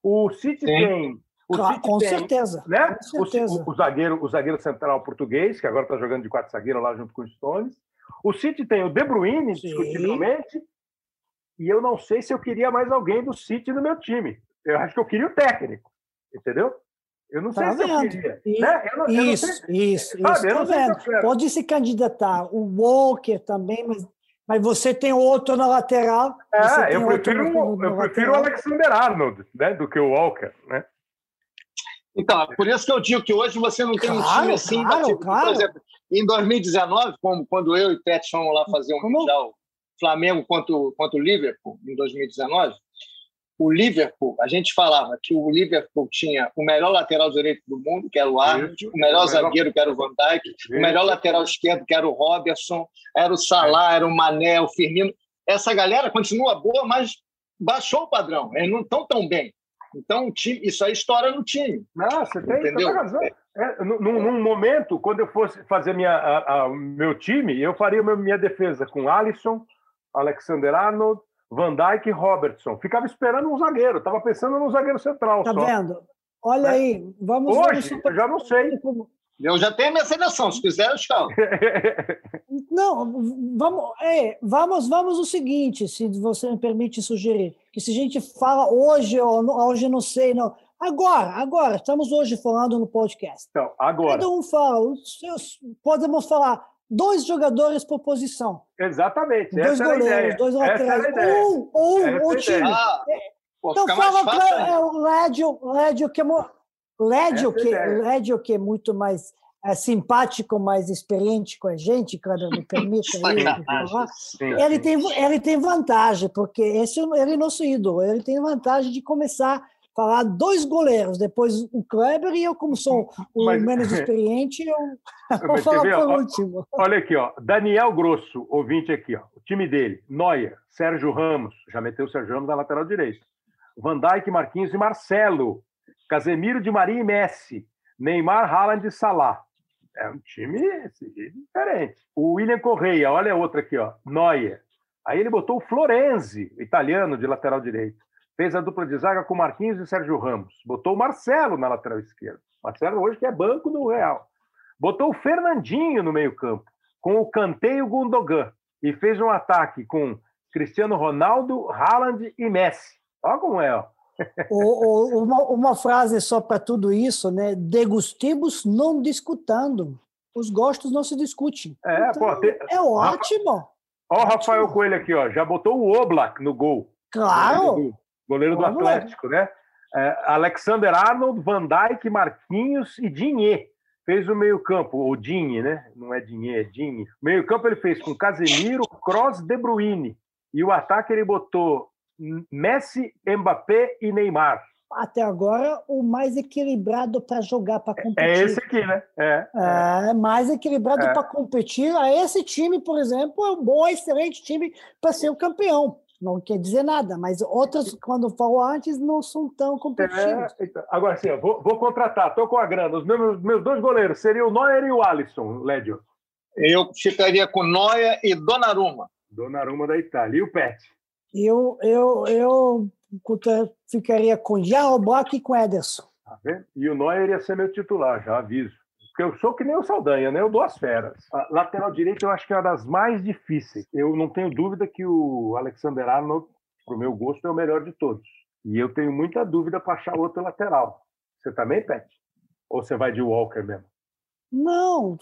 o City Sim. tem. O claro, City com, tem, certeza, né? com certeza. O, o, zagueiro, o zagueiro central português, que agora está jogando de quatro zagueiros lá junto com os Stones. O City tem o De Bruyne, Sim. discutivelmente. E eu não sei se eu queria mais alguém do City no meu time. Eu acho que eu queria o técnico entendeu? Eu não tá sei vendo. se eu queria. E, né? eu não, isso, eu não sei, isso, sabe, isso. Tá vendo. Se Pode se candidatar. O Walker também, mas, mas você tem outro na lateral. É, eu prefiro, no, no eu prefiro o Alexander Arnold né, do que o Walker, né? Então, é por isso que eu digo que hoje você não tem claro, um time assim, claro, tipo, claro. por exemplo, em 2019, como quando eu e o Pet fomos lá fazer um como? mundial Flamengo contra, contra o Liverpool em 2019, o Liverpool, a gente falava que o Liverpool tinha o melhor lateral direito do mundo, que era o Arnold, o melhor zagueiro, que era o Van Dijk, o melhor lateral esquerdo, que era o Robertson, era o Salah, era o Mané, o Firmino. Essa galera continua boa, mas baixou o padrão. Eles não estão tão bem. Então, isso aí estoura no time. Não, você tem entendeu? razão. É, num, num, momento, quando eu fosse fazer minha, meu time, eu faria minha defesa com Alisson, Alexander Arnold, Van Dijk e Robertson. Ficava esperando um zagueiro, estava pensando no zagueiro central. Tá só. vendo? Olha é. aí, vamos. Hoje, vamos... eu já não sei. [laughs] Eu já tenho a minha seleção, se quiser, eu escalo. [laughs] Não, vamos, é, vamos, vamos o seguinte, se você me permite sugerir, que se a gente fala hoje, ou hoje não sei, não. Agora, agora, estamos hoje falando no podcast. Então, agora. Cada um fala, podemos falar dois jogadores por posição. Exatamente. Dois goleiros, dois laterais. Um, um, um time. Ah, então fala para é o Lédio, Lédio que é Lédio que, Lédio que é muito mais é, simpático, mais experiente com a gente, quando me permita [laughs] ele, ele tem ele tem vantagem porque esse ele é nosso ídolo. Ele tem vantagem de começar falar dois goleiros, depois o Kleber e eu, como sou o mas, menos [laughs] experiente, eu vou falar ver, por ó, último. Olha aqui, ó, Daniel Grosso, ouvinte aqui, ó, o time dele, Noia, Sérgio Ramos, já meteu o Sérgio Ramos na lateral direita, Van Dijk, Marquinhos e Marcelo, Casemiro de Maria e Messi, Neymar, Haaland e Salah. É um time diferente. O William Correia, olha outra aqui, ó, Noia. Aí ele botou o Florenzi, italiano, de lateral direito. Fez a dupla de zaga com Marquinhos e Sérgio Ramos. Botou o Marcelo na lateral esquerda. Marcelo hoje que é banco do Real. Botou o Fernandinho no meio-campo, com o Kanté e o Gundogan. E fez um ataque com Cristiano Ronaldo, Haaland e Messi. Olha como é, ó. o, o, uma, uma, frase só para tudo isso, né? Degustibus não discutando. Os gostos não se discutem. É, então, pô, te... é ótimo. Ó, o Rafael Coelho aqui, ó. Já botou o Oblak no gol. Claro goleiro do Atlético, né? É, Alexander Arnold, Van Dijk, Marquinhos e Dinhe. Fez o meio-campo, ou Dinhe, né? Não é Dinhe, é Dinhe. Meio-campo ele fez com Casemiro, Kroos, De Bruyne. E o ataque ele botou Messi, Mbappé e Neymar. Até agora, o mais equilibrado para jogar, para competir. É esse aqui, né? É, é. é mais equilibrado é. para competir. Esse time, por exemplo, é um bom, excelente time para ser o campeão não quer dizer nada, mas outras, quando falou antes, não são tão competitivos. É, então, agora sim, vou, vou, contratar, estou com a grana. Os meus, meus dois goleiros seriam o Neuer e o Alisson, Lédio. Eu ficaria com Neuer e Donnarumma. Donnarumma da Itália. E o Pet? Eu, eu, eu ficaria com Jarro Bloch e com Ederson. Tá vendo? E o Neuer ia ser meu titular, já aviso. Porque eu sou que nem o Saldanha, né? Eu dou as feras. A lateral direito eu acho que é uma das mais difíceis. Eu não tenho dúvida que o Alexander Arnold, pro meu gosto, é o melhor de todos. E eu tenho muita dúvida para achar outro lateral. Você também, Pet? Ou você vai de Walker mesmo? Não,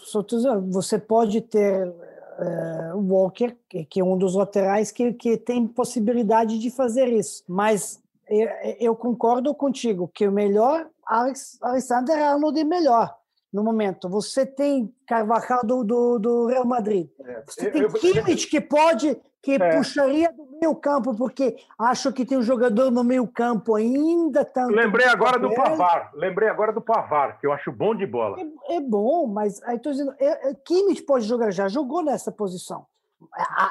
você pode ter uh, Walker, que é um dos laterais que, que tem possibilidade de fazer isso. Mas eu, eu concordo contigo que o melhor, Alex, Alexander Arnold é melhor no momento. Você tem Carvajal do, do, do Real Madrid. É. Você tem Kimmich que pode, que é. puxaria do meio campo, porque acho que tem um jogador no meio campo ainda. Tanto Lembrei agora do Pavar. Lembrei agora do Pavar, que eu acho bom de bola. É, é bom, mas aí estou dizendo, é, é, Kimmich pode jogar, já jogou nessa posição.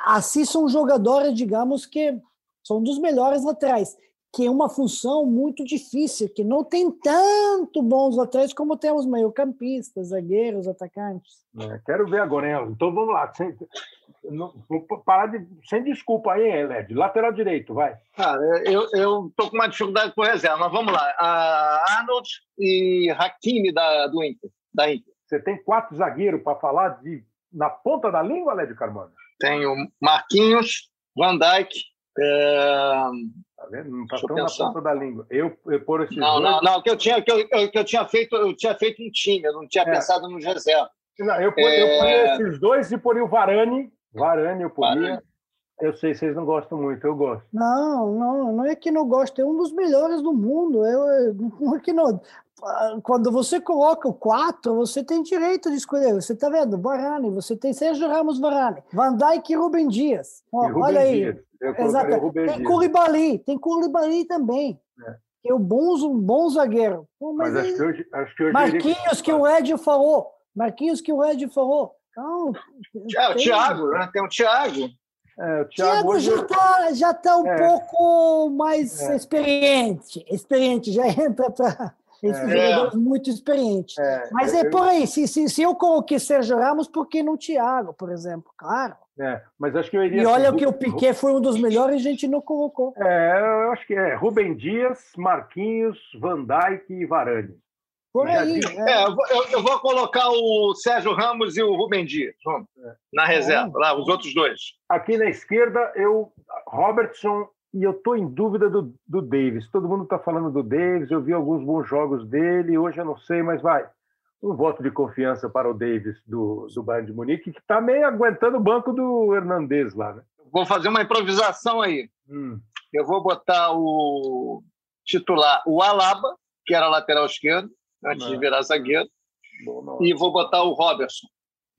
Assim são jogadores, digamos que são dos melhores laterais que é uma função muito difícil, que não tem tanto bons laterais como temos meio-campistas, zagueiros, atacantes. É, quero ver agora, hein? Então vamos lá. Sem, não, parar de, sem desculpa aí, Led. Lateral direito, vai. Cara, eu, eu tô com uma dificuldade com reserva, mas vamos lá. A Arnold e Hakimi da, do Inter, da Inter. Você tem quatro zagueiros para falar de, na ponta da língua, Led Carmona? Tenho Marquinhos, Van Dijk, é... Tá vendo? Não está tão na ponta da língua. Eu, eu por esses não, dois... não, não, que eu tinha, que eu, que eu tinha feito, eu tinha feito um time, eu não tinha é. pensado nos reservas. Não, eu, é... eu ponho esses dois e poria o Varane. Varane eu poria. Eu sei, vocês não gostam muito, eu gosto. Não, não, não é que não gosto, é um dos melhores do mundo. Eu, não é que não. Quando você coloca o 4, você tem direito de escolher. Você está vendo? Varane, você tem Sérgio Ramos Varane, Van Dijk e Rubem Dias. Ó, olha aí. Exato. Tem Curibali, tem Curibali também. É. Que é um bom, um bom zagueiro. Pô, mas, mas acho, que hoje, acho que hoje Marquinhos que o Ed falou. Marquinhos que o Ed falou. Então, é, o Thiago, né? Tem o Thiago. É, o Thiago, Thiago hoje... já está já tá um é. pouco mais é. experiente. Experiente, já [laughs] entra para esse é. jogador muito experiente. É. Mas é por aí. Se, se, se eu coloquei Sérgio Ramos, por que não Thiago, por exemplo? Claro. É, mas acho que eu iria. E olha que o Piquet foi um dos melhores, a gente não colocou. É, eu acho que é Rubem Dias, Marquinhos, Van Dijk e Varane. Por aí. É, eu, eu, vou colocar o Sérgio Ramos e o Rubem Dias vamos, é. na reserva, lá, os outros dois. Aqui na esquerda, eu, Robertson, e eu estou em dúvida do, do Davis. Todo mundo está falando do Davis, eu vi alguns bons jogos dele, hoje eu não sei, mas vai um voto de confiança para o Davis do, do Bayern de Munique, que está meio aguentando o banco do Hernandez lá. Né? Vou fazer uma improvisação aí. Hum. Eu vou botar o titular, o Alaba, que era lateral esquerdo, antes Não. de virar zagueiro, e vou botar o Robertson.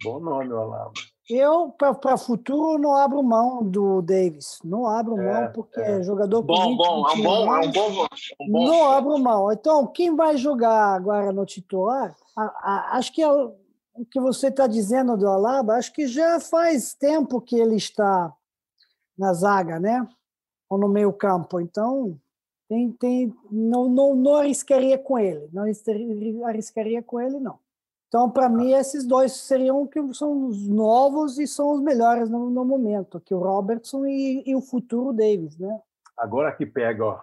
Bom nome, o Alaba. Eu, para futuro, não abro mão do Davis. Não abro é, mão, porque é. jogador bom, bom, é um bom, é um bom, um bom. Não abro mão. Então, quem vai jogar agora no titular, a, a, acho que é o, o que você está dizendo do Alaba, acho que já faz tempo que ele está na zaga, né? Ou no meio campo. Então, tem, tem, não, não, não arriscaria com ele. Não arriscaria com ele, não. Então, para mim, esses dois seriam que são os novos e são os melhores no, no momento, que o Robertson e, e, o futuro Davis, né? Agora que pega, ó.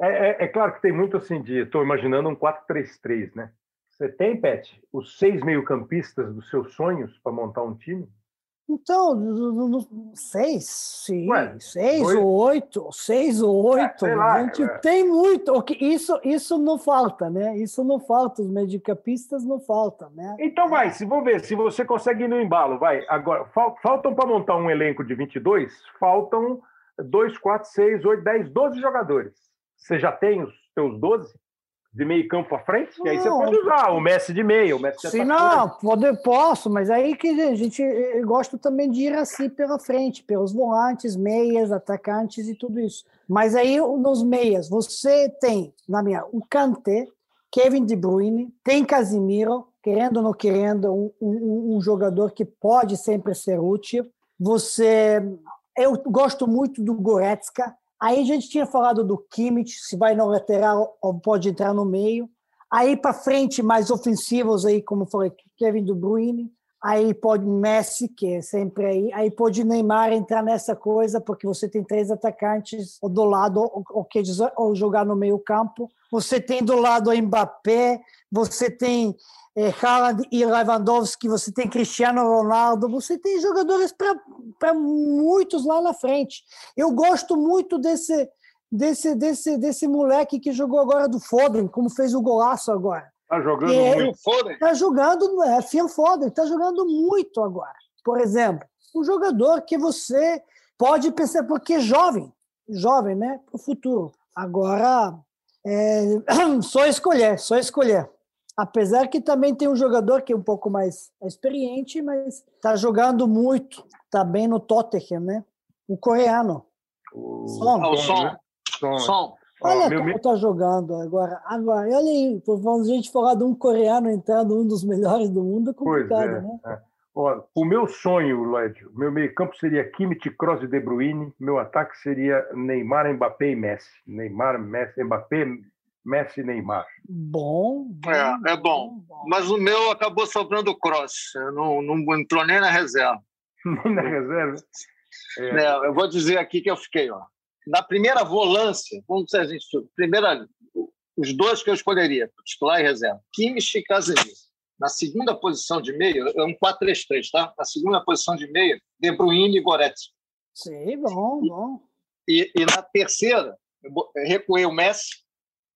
É, é, é claro que tem muito assim de. Estou imaginando um 4-3-3, né? Você tem, Pet, os seis meio-campistas dos seus sonhos para montar um time? Então, seis, sim, Ué, seis oito. ou oito, seis ou oito. É, lá, a gente é. tem muito. Isso, isso não falta, né? Isso não falta, os medicapistas não faltam, né? Então vai, se vamos ver, se você consegue ir no embalo, vai. Agora, faltam para montar um elenco de 22, faltam 2, 4, 6, 8, 10, 12 jogadores. Você já tem os seus 12? De meio campo para frente, não, e aí você pode usar o Messi de meio, o Messi Sim, não, pode, posso, mas aí que a gente gosta também de ir assim pela frente, pelos volantes, meias, atacantes e tudo isso. Mas aí nos meias, você tem, na minha, o Kanté, Kevin De Bruyne, tem Casimiro, querendo ou não querendo, um, um, um jogador que pode sempre ser útil. Você, eu gosto muito do Goretzka, Aí a gente tinha falado do Kimmich, se vai no lateral ou pode entrar no meio. Aí para frente, mais ofensivos aí, como falei, Kevin De Bruyne. Aí pode Messi, que é sempre aí. Aí pode Neymar entrar nessa coisa, porque você tem três atacantes do lado, ou, ou jogar no meio campo. Você tem do lado Mbappé, você tem é, Haaland e Lewandowski, você tem Cristiano Ronaldo, você tem jogadores para muitos lá na frente. Eu gosto muito desse, desse, desse, desse moleque que jogou agora do Foden, como fez o golaço agora. Tá jogando É, muito. Foden. Tá jogando, é, Phil Foden, tá jogando muito agora. Por exemplo, um jogador que você pode pensar, porque é jovem, jovem, né, para o futuro. Agora, é, [clears throat] só escolher, só escolher. Apesar que também tem um jogador que é um pouco mais experiente, mas está jogando muito, está bem no Tottenham, né? O coreano. O Som. Ah, o Som, som. né? Olha meu- como está jogando agora. Agora, olha aí, vamos a gente falar de um coreano entrando um dos melhores do mundo, é Pois complicado, é. né? é. Ó, o meu sonho, o meu meio-campo seria Kimmich, Kroos e De Bruyne. Meu ataque seria Neymar, Mbappé e Messi. Neymar, Messi, Mbappé, Messi e Neymar. Bom, bom, É, é bom. Mas o meu acabou sobrando o Cross. Não, não entrou nem na reserva. [laughs] Nem na reserva. É. né? eu vou dizer aqui que eu fiquei, ó. Na primeira volância, vamos dizer a gente, primeira, os dois que eu escolheria, titular e reserva, Kimmich e Casemiro. Na segunda posição de meio, é um 4-3-3, tá? Na segunda posição de meio, De Bruyne e Goretzka. Sim, bom, bom. E, e na terceira, recuei o Messi,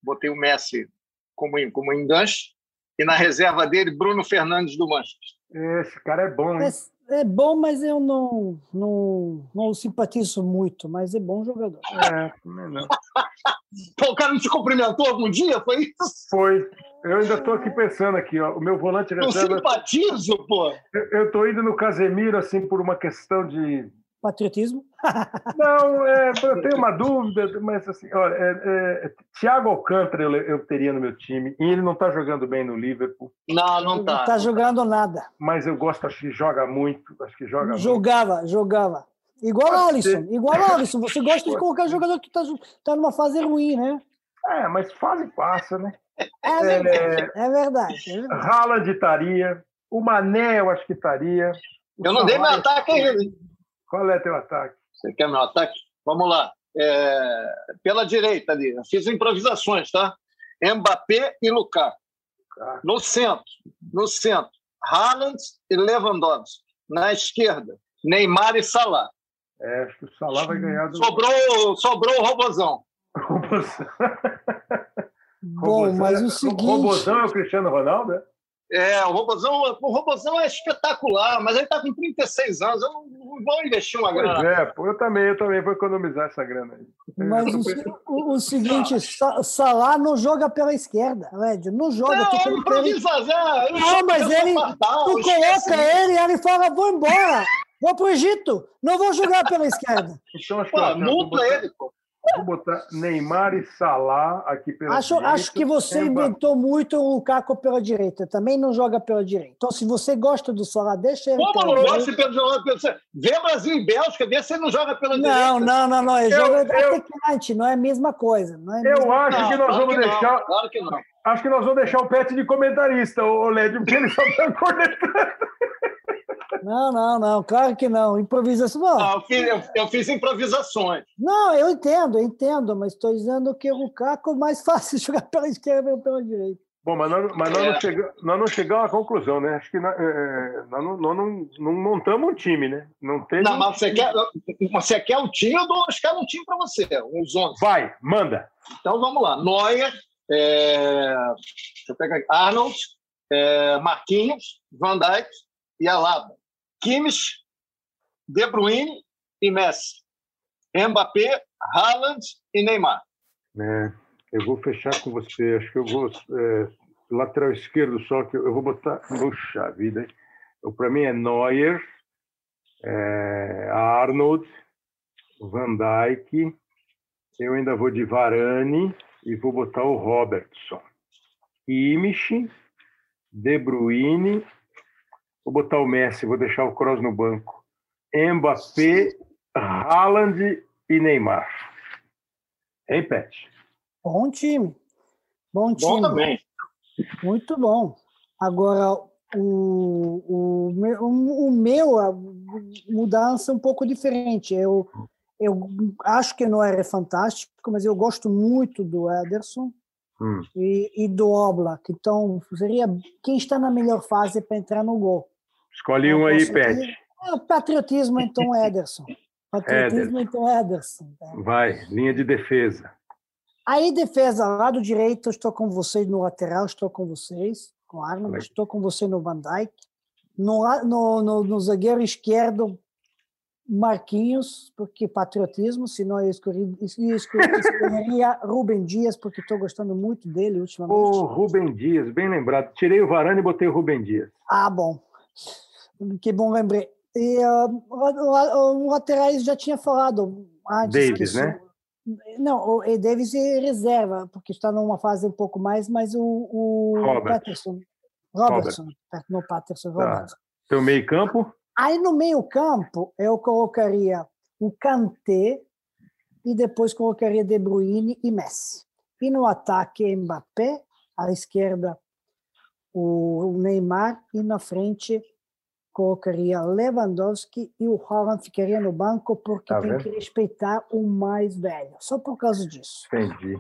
botei o Messi como, como enganche, e na reserva dele, Bruno Fernandes do Manchester. Esse cara é bom, hein? É, é bom, mas eu não, não, não simpatizo muito, mas é bom jogador. É, não. [laughs] Pô, o cara não te cumprimentou algum dia? Foi isso? Foi. Eu ainda estou aqui pensando aqui, ó. O meu volante Não reserva. simpatizo, pô. Eu- Eu estou indo no Casemiro assim por uma questão de Patriotismo? [laughs] Não, é, eu tenho uma dúvida, mas assim, olha, é, é, Thiago Alcântara eu, eu teria no meu time, e ele não está jogando bem no Liverpool, Não, não Não tá. está jogando nada. mas eu gosto, acho que joga muito, acho que joga muito. Jogava, jogava. Igual Pode Alisson, ser. igual Alisson. Você [laughs] gosta de colocar jogador que está tá numa fase ruim, né? É, mas fase passa, né? É verdade. É verdade. é verdade. Haaland estaria, o Mané eu acho que estaria. Eu não dei meu ataque ainda. Qual é teu ataque? Você quer meu ataque? Vamos lá. É, Pela direita ali, eu fiz improvisações, tá? Mbappé e Lukaku. Tá. No centro, no centro, Haaland e Lewandowski. Na esquerda, Neymar e Salah. É, acho que o Salah vai ganhar do. Sobrou, sobrou o Robozão. [laughs] Robozão. Bom, mas o seguinte. Robozão é o Cristiano Ronaldo, é? É, o Robozão, o Robozão é espetacular, mas ele está com 36 anos. Eu não, não vou investir uma Pois grana. é, pô, eu também, eu também vou economizar essa grana aí. Mas o, o- o seguinte, Sa- Salah não joga pela esquerda, Ed, não joga. Não, tu que- improvisar. Não, mas ele, tu coloca ele e ele fala, vou embora, vou pro Egito, não vou jogar pela esquerda. Então Pô, multa ele, pô. Vou botar Neymar e Salah aqui pela Acho, direita. acho que você inventou muito o Lukaku pela direita, também não joga pela direita. Então, se você gosta do Salah, deixa ele Como pela não direita. gosta jogador pelo Vê Brasil e Bélgica, vê se ele não joga pela Não, direita. não, não, não, ele Eu- joga eu- atacante, não é a mesma coisa. Não é Eu mesma- acho Não, que nós claro vamos não, deixar. Claro que não. Acho que nós vamos deixar o Pet de comentarista, o Led, porque ele só [laughs] está cornetando. Não, não, não, claro que não. Improvisação. Não, Não, eu, fiz, eu, eu fiz improvisações. não, eu entendo, eu entendo, mas estou dizendo que o Lukaku é mais [laughs] fácil jogar pela esquerda ou pela direita. Bom, mas nós, mas nós, É. não, chegamos, nós não chegamos à conclusão, né? Acho que nós, é, nós, não, nós não, não montamos um time, né? Não teve. Não, mas você quer, você quer um time, eu dou buscar um time para você, uns 11. Vai, manda. Então vamos lá. Neuer, é, deixa eu pegar aqui, Arnold, é, Marquinhos, Van Dijk e Alaba. Kimmich, De Bruyne e Messi. Mbappé, Haaland e Neymar. É, eu vou fechar com você. Acho que eu vou. é, lateral esquerdo só, que eu vou botar. Puxa vida, hein? Para mim é Neuer, é, Arnold, Van Dijk. Eu ainda vou de Varane e vou botar o Robertson. Kimmich, De Bruyne. Vou botar o Messi, vou deixar o Kroos no banco. Mbappé, Haaland e Neymar. Hein, Pet? Bom time. Bom time. Bom também. Muito bom. Agora, o, o, meu- o, o meu, a mudança é um pouco diferente. Eu, eu acho que não é fantástico, mas eu gosto muito do Ederson. hum. e, e, do Oblak. Então, seria quem está na melhor fase para entrar no gol. Escolhe um aí, Pet. É, patriotismo, então, [laughs] Ederson. Patriotismo, Ederson. então, Ederson. Né? Vai, linha de defesa. Aí, defesa, lado direito, estou com vocês no lateral, estou com vocês, com Arnold, estou com você no Van Dijk. No, no, no, no zagueiro esquerdo, Marquinhos, porque patriotismo, senão eu escolhi, escolheria [laughs] Rubem Dias, porque estou gostando muito dele ultimamente. O oh, Rubem Dias, bem lembrado. Tirei o Varane e botei o Rubem Dias. Ah, bom. Que bom, lembrei. E uh, o, laterais já tinha falado antes. Davis, né? Não, o Davis é reserva, porque está numa fase um pouco mais, mas o, o Robert. Patterson. Robertson, Robert. no Patterson, tá. Robertson. Tá. Teu meio campo? Aí no meio campo eu colocaria o Kanté e depois colocaria De Bruyne e Messi. E no ataque Mbappé, à esquerda o Neymar e na frente colocaria Lewandowski e o Haaland ficaria no banco porque tá tem que respeitar o mais velho. Só por causa disso. Entendi.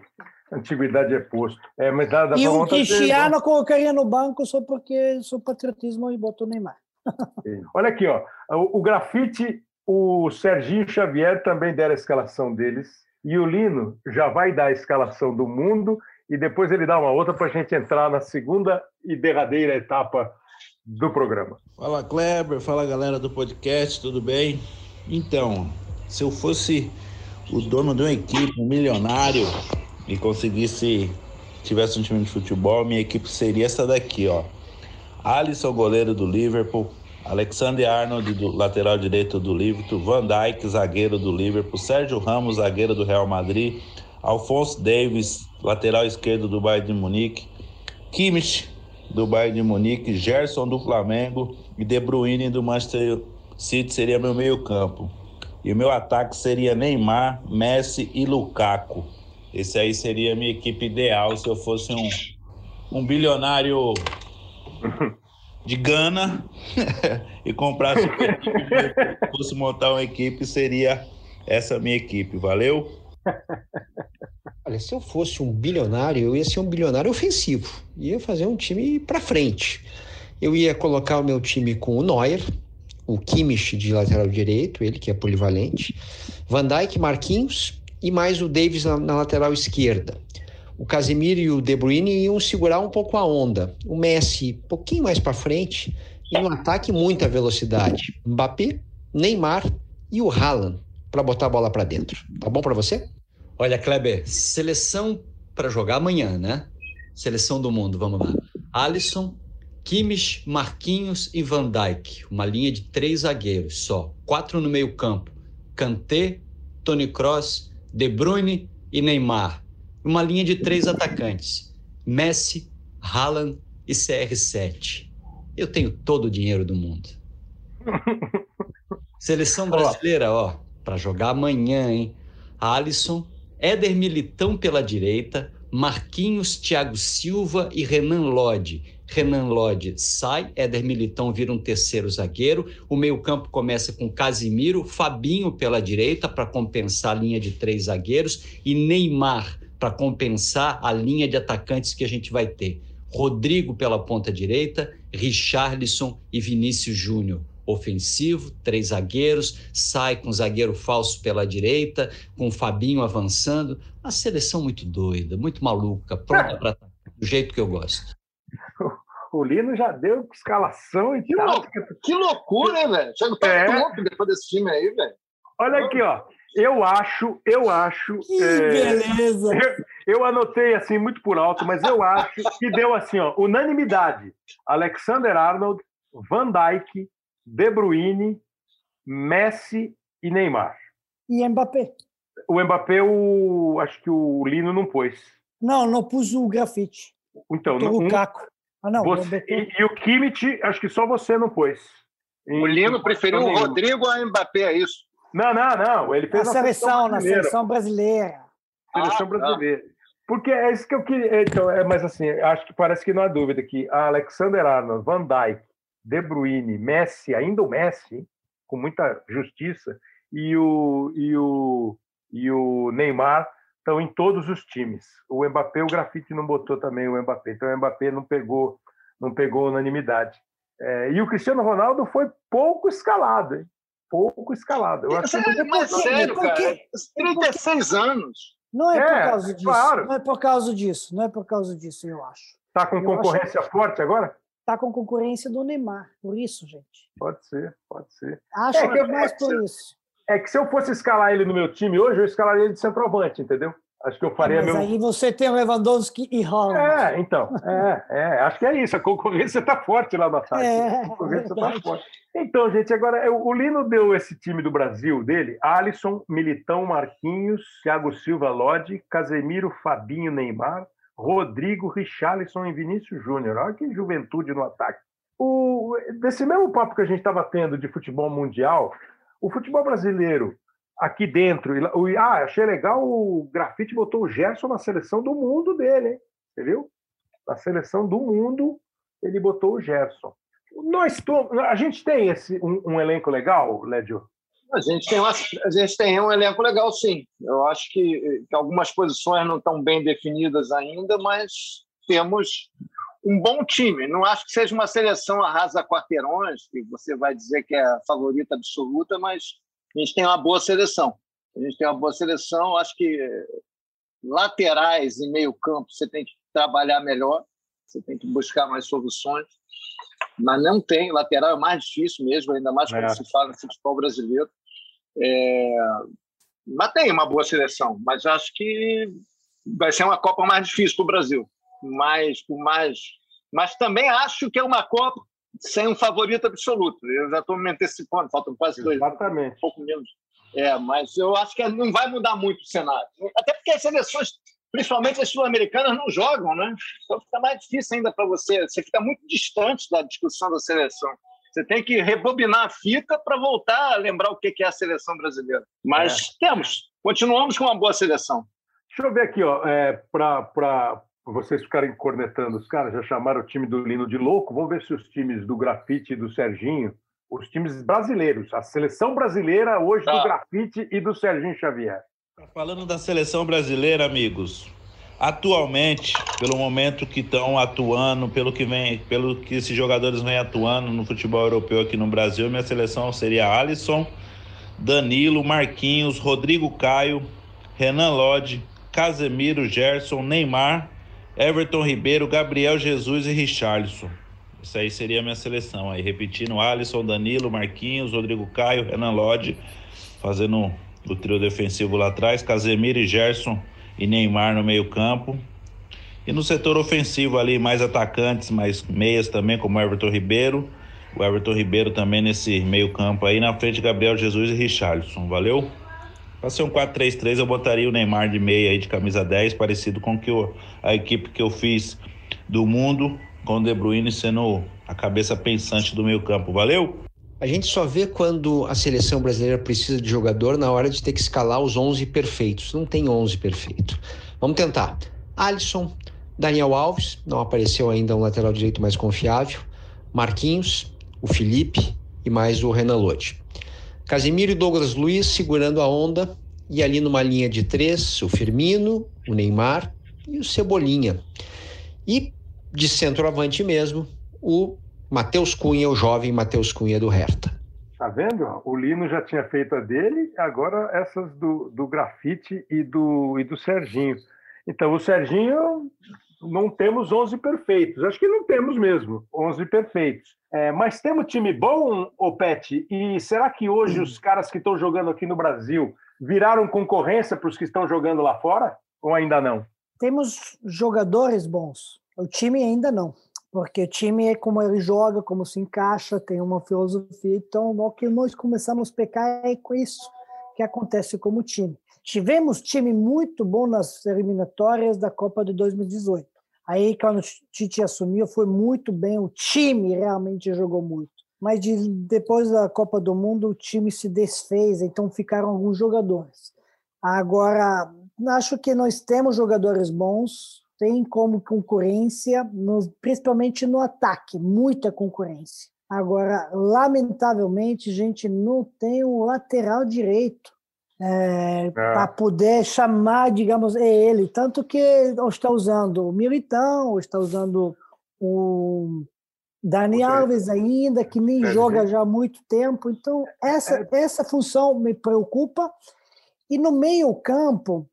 Antiguidade é posto. É, mas dá, dá e o Cristiano colocaria no banco só porque sou patriotismo e botou Neymar. Olha aqui, ó. O, o grafite, o Serginho Xavier também deram a escalação deles. E o Lino já vai dar a escalação do mundo e depois ele dá uma outra para a gente entrar na segunda e derradeira etapa do programa. Fala Kleber, fala galera do podcast, tudo bem? Então, se eu fosse o dono de uma equipe, um milionário, e conseguisse, tivesse um time de futebol, minha equipe seria essa daqui, ó. Alisson, goleiro do Liverpool. Alexander Arnold, do lateral direito do Liverpool. Van Dijk, zagueiro do Liverpool. Sérgio Ramos, zagueiro do Real Madrid. Alfonso Davis, lateral esquerdo do Bayern de Munique. Kimmich, do Bayern de Munique. Gerson, do Flamengo. E De Bruyne, do Manchester City, seria meu meio campo. E o meu ataque seria Neymar, Messi e Lukaku. Esse aí seria a minha equipe ideal se eu fosse um, um bilionário [laughs] de Gana [laughs] e comprasse uma equipe, fosse montar uma equipe, seria essa minha equipe. Valeu? [laughs] Olha, se eu fosse um bilionário, eu ia ser um bilionário ofensivo. Ia fazer um time para frente. Eu ia colocar o meu time com o Neuer, o Kimmich de lateral direito, ele que é polivalente, Van Dijk, Marquinhos e mais o Davis na, na lateral esquerda o Casemiro e o De Bruyne iam segurar um pouco a onda. O Messi, um pouquinho mais para frente, e no ataque, muita velocidade. Mbappé, Neymar e o Haaland para botar a bola para dentro. Tá bom para você? Olha, Kleber, seleção para jogar amanhã, né? Seleção do mundo, vamos lá. Alisson, Kimmich, Marquinhos e Van Dijk. Uma linha de três zagueiros só. Quatro no meio campo. Kanté, Toni Kroos, De Bruyne e Neymar uma linha de três atacantes: Messi, Haaland e CR7. Eu tenho todo o dinheiro do mundo. [laughs] Seleção brasileira, ó, para jogar amanhã, hein? Alisson, Éder Militão pela direita, Marquinhos, Thiago Silva e Renan Lodge. Renan Lodge sai, Éder Militão vira um terceiro zagueiro. O meio-campo começa com Casimiro, Fabinho pela direita para compensar a linha de três zagueiros e Neymar para compensar a linha de atacantes que a gente vai ter. Rodrigo pela ponta direita, Richarlison e Vinícius Júnior. Ofensivo, três zagueiros, sai com zagueiro falso pela direita, com o Fabinho avançando. Uma seleção muito doida, muito maluca, pronta para do jeito que eu gosto. O Lino já deu escalação e que, tal. que loucura, hein, velho? Chega é. louco depois desse time aí, velho. Olha aqui, ó. Eu acho, eu acho. Que é, beleza! Eu, eu, anotei assim muito por alto, mas eu acho que deu assim, ó, unanimidade. Alexander Arnold, Van Dijk, De Bruyne, Messi e Neymar. E Mbappé. O Mbappé, o, acho que o Lino não pôs. Não, não pus o grafite. Então, o um, Caco. Ah, não. Você, e, e, o Kimmich, acho que só você não pôs. O Lino preferiu o Rodrigo a Mbappé, é isso? Não, não, não. Ele fez na seleção, na seleção brasileira. Seleção ah, tá. brasileira. Porque é isso que eu queria. Então, é, mas assim, acho que parece que não há dúvida que a Alexander Arnold, Van Dijk, De Bruyne, Messi, ainda o Messi, com muita justiça, e o, e o, e o Neymar estão em todos os times. O Mbappé, o grafite não botou também o Mbappé, então o Mbappé não pegou, não pegou unanimidade. É, e o Cristiano Ronaldo foi pouco escalado, hein? pouco escalado. Eu acho que mas sério, cara, 36 anos. Não é, é, por causa disso. Claro. Não é por causa disso. Não é por causa disso, eu acho. Está com eu concorrência acho... forte agora? Está com concorrência do Neymar, por isso, gente. Pode ser, pode ser. Acho é que é mais por isso. É que se eu fosse escalar ele no meu time hoje, eu escalaria ele de centroavante, entendeu? Acho que eu faria Mas meu... aí você tem o Lewandowski e Holland. É, então. É, é, acho que é isso. A concorrência está forte lá no ataque. É, a concorrência está forte. Então, gente, agora o Lino deu esse time do Brasil dele: Alisson, Militão, Marquinhos, Thiago Silva, Lodi, Casemiro, Fabinho, Neymar, Rodrigo, Richarlison e Vinícius Júnior. Olha que juventude no ataque. O, desse mesmo papo que a gente estava tendo de futebol mundial, o futebol brasileiro aqui dentro. Ah, achei legal, o Grafite botou o Gerson na seleção do mundo dele, hein? Entendeu? Na seleção do mundo, ele botou o Gerson. Nós a gente tem esse, um, um elenco legal, Lédio? A gente, tem a gente tem um elenco legal, sim. Eu acho que, que algumas posições não estão bem definidas ainda, mas temos um bom time. Não acho que seja uma seleção arrasa quarteirões, que você vai dizer que é a favorita absoluta, mas a gente tem uma boa seleção. A gente tem uma boa seleção. Acho que laterais e meio campo você tem que trabalhar melhor, você tem que buscar mais soluções. Mas não tem, lateral é mais difícil mesmo, ainda mais quando é. se fala no futebol brasileiro. É... Mas tem uma boa seleção, mas acho que vai ser uma Copa mais difícil para o Brasil. Mais, mais, mas também acho que é uma Copa sem um favorito absoluto. Eu já estou me antecipando, faltam quase dois Exatamente. um pouco menos. É, mas eu acho que não vai mudar muito o cenário. Até porque as seleções, principalmente as sul-americanas, não jogam, né? Então fica mais difícil ainda para você. Você fica muito distante da discussão da seleção. Você tem que rebobinar a fita para voltar a lembrar o que é a seleção brasileira. Mas é. temos, continuamos com uma boa seleção. Deixa eu ver aqui, ó, é, para vocês ficarem cornetando os caras, já chamaram o time do Lino de louco. Vamos ver se os times do Grafite e do Serginho, os times brasileiros, a seleção brasileira hoje do Grafite e do Serginho Xavier. Tá falando da seleção brasileira, amigos. Atualmente, pelo momento que estão atuando, pelo que vem, pelo que esses jogadores vêm atuando no futebol europeu aqui no Brasil, minha seleção seria Alisson, Danilo, Marquinhos, Rodrigo Caio, Renan Lodge, Casemiro, Gerson, Neymar Everton Ribeiro, Gabriel Jesus e Richarlison. Isso aí seria a minha seleção aí. Repetindo, Alisson, Danilo, Marquinhos, Rodrigo Caio, Renan Lodge, fazendo o trio defensivo lá atrás, Casemiro e Gerson e Neymar no meio campo. E no setor ofensivo ali, mais atacantes, mais meias também, como Everton Ribeiro. O Everton Ribeiro também nesse meio campo aí, na frente Gabriel Jesus e Richarlison. Valeu? Para ser um 4-3-3, eu botaria o Neymar de meia aí, de camisa 10, parecido com que eu, a equipe que eu fiz do mundo, com o De Bruyne sendo a cabeça pensante do meio campo. Valeu? A gente só vê quando a seleção brasileira precisa de jogador na hora de ter que escalar os 11 perfeitos. Não tem 11 perfeito. Vamos tentar. Alisson, Daniel Alves, não apareceu ainda um lateral direito mais confiável. Marquinhos, o Felipe e mais o Renan Lodi. Casemiro e Douglas Luiz segurando a onda e ali numa linha de três, o Firmino, o Neymar e o Cebolinha. E de centroavante mesmo, o Matheus Cunha, o jovem Matheus Cunha do Hertha. Tá vendo? O Lino já tinha feito a dele, agora essas do, do Grafite e do, e do Serginho. Então, o Serginho, não temos 11 perfeitos. Acho que não temos mesmo 11 perfeitos. É, mas temos time bom, ô Pet? E será que hoje os caras que estão jogando aqui no Brasil viraram concorrência para os que estão jogando lá fora? Ou ainda não? Temos jogadores bons. O time ainda não. Porque o time é como ele joga, como se encaixa, tem uma filosofia. Então, o que nós começamos a pecar é com isso que acontece como time. Tivemos time muito bom nas eliminatórias da Copa de 2018. Aí, quando o Tite assumiu, foi muito bem. O time realmente jogou muito. Mas de, depois da Copa do Mundo, o time se desfez, então ficaram alguns jogadores. Agora, acho que nós temos jogadores bons, tem como concorrência, no, principalmente no ataque, muita concorrência. Agora, lamentavelmente, a gente não tem um lateral direito. é, é. para poder chamar, digamos, é ele. Tanto que está usando o Militão, está usando o Dani Alves ainda, que nem joga já há muito tempo. Então, essa, é. essa função me preocupa. E no meio-campo,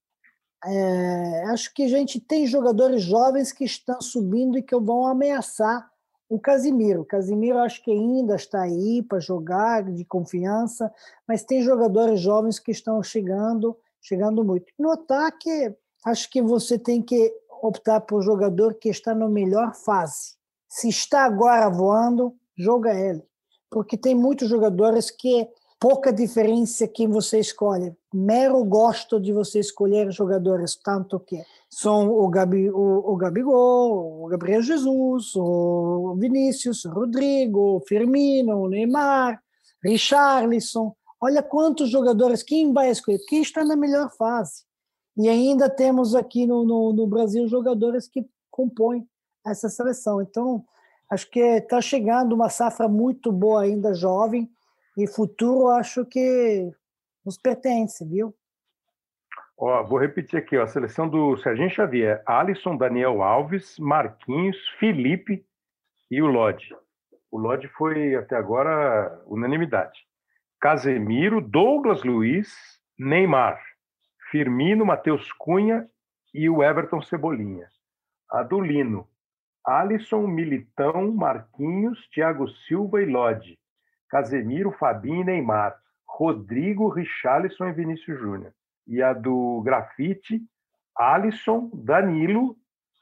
é, acho que a gente tem jogadores jovens que estão subindo e que vão ameaçar o Casimiro. O Casimiro acho que ainda está aí para jogar de confiança, mas tem jogadores jovens que estão chegando, chegando muito. No ataque, acho que você tem que optar por jogador que está na melhor fase. Se está agora voando, joga ele. Porque tem muitos jogadores que pouca diferença quem você escolhe. Mero gosto de você escolher jogadores, tanto que são o, Gabi, o, o Gabigol, o Gabriel Jesus, o Vinícius, o Rodrigo, o Firmino, o Neymar, Richarlison. Olha quantos jogadores, quem vai escolher? Quem está na melhor fase. E ainda temos aqui no, no, no Brasil jogadores que compõem essa seleção. Então, acho que está chegando uma safra muito boa ainda, jovem, e futuro acho que nos pertence, viu? Ó, vou repetir aqui, ó, a seleção do Serginho Xavier, Alisson, Daniel Alves, Marquinhos, Felipe e o Lodi. O Lodi foi até agora unanimidade. Casemiro, Douglas Luiz, Neymar, Firmino, Matheus Cunha e o Everton Cebolinha. Adulino, Alisson, Militão, Marquinhos, Thiago Silva e Lodi. Casemiro, Fabinho e Neymar, Rodrigo, Richarlison e Vinícius Júnior. E a do Grafite, Alisson, Danilo,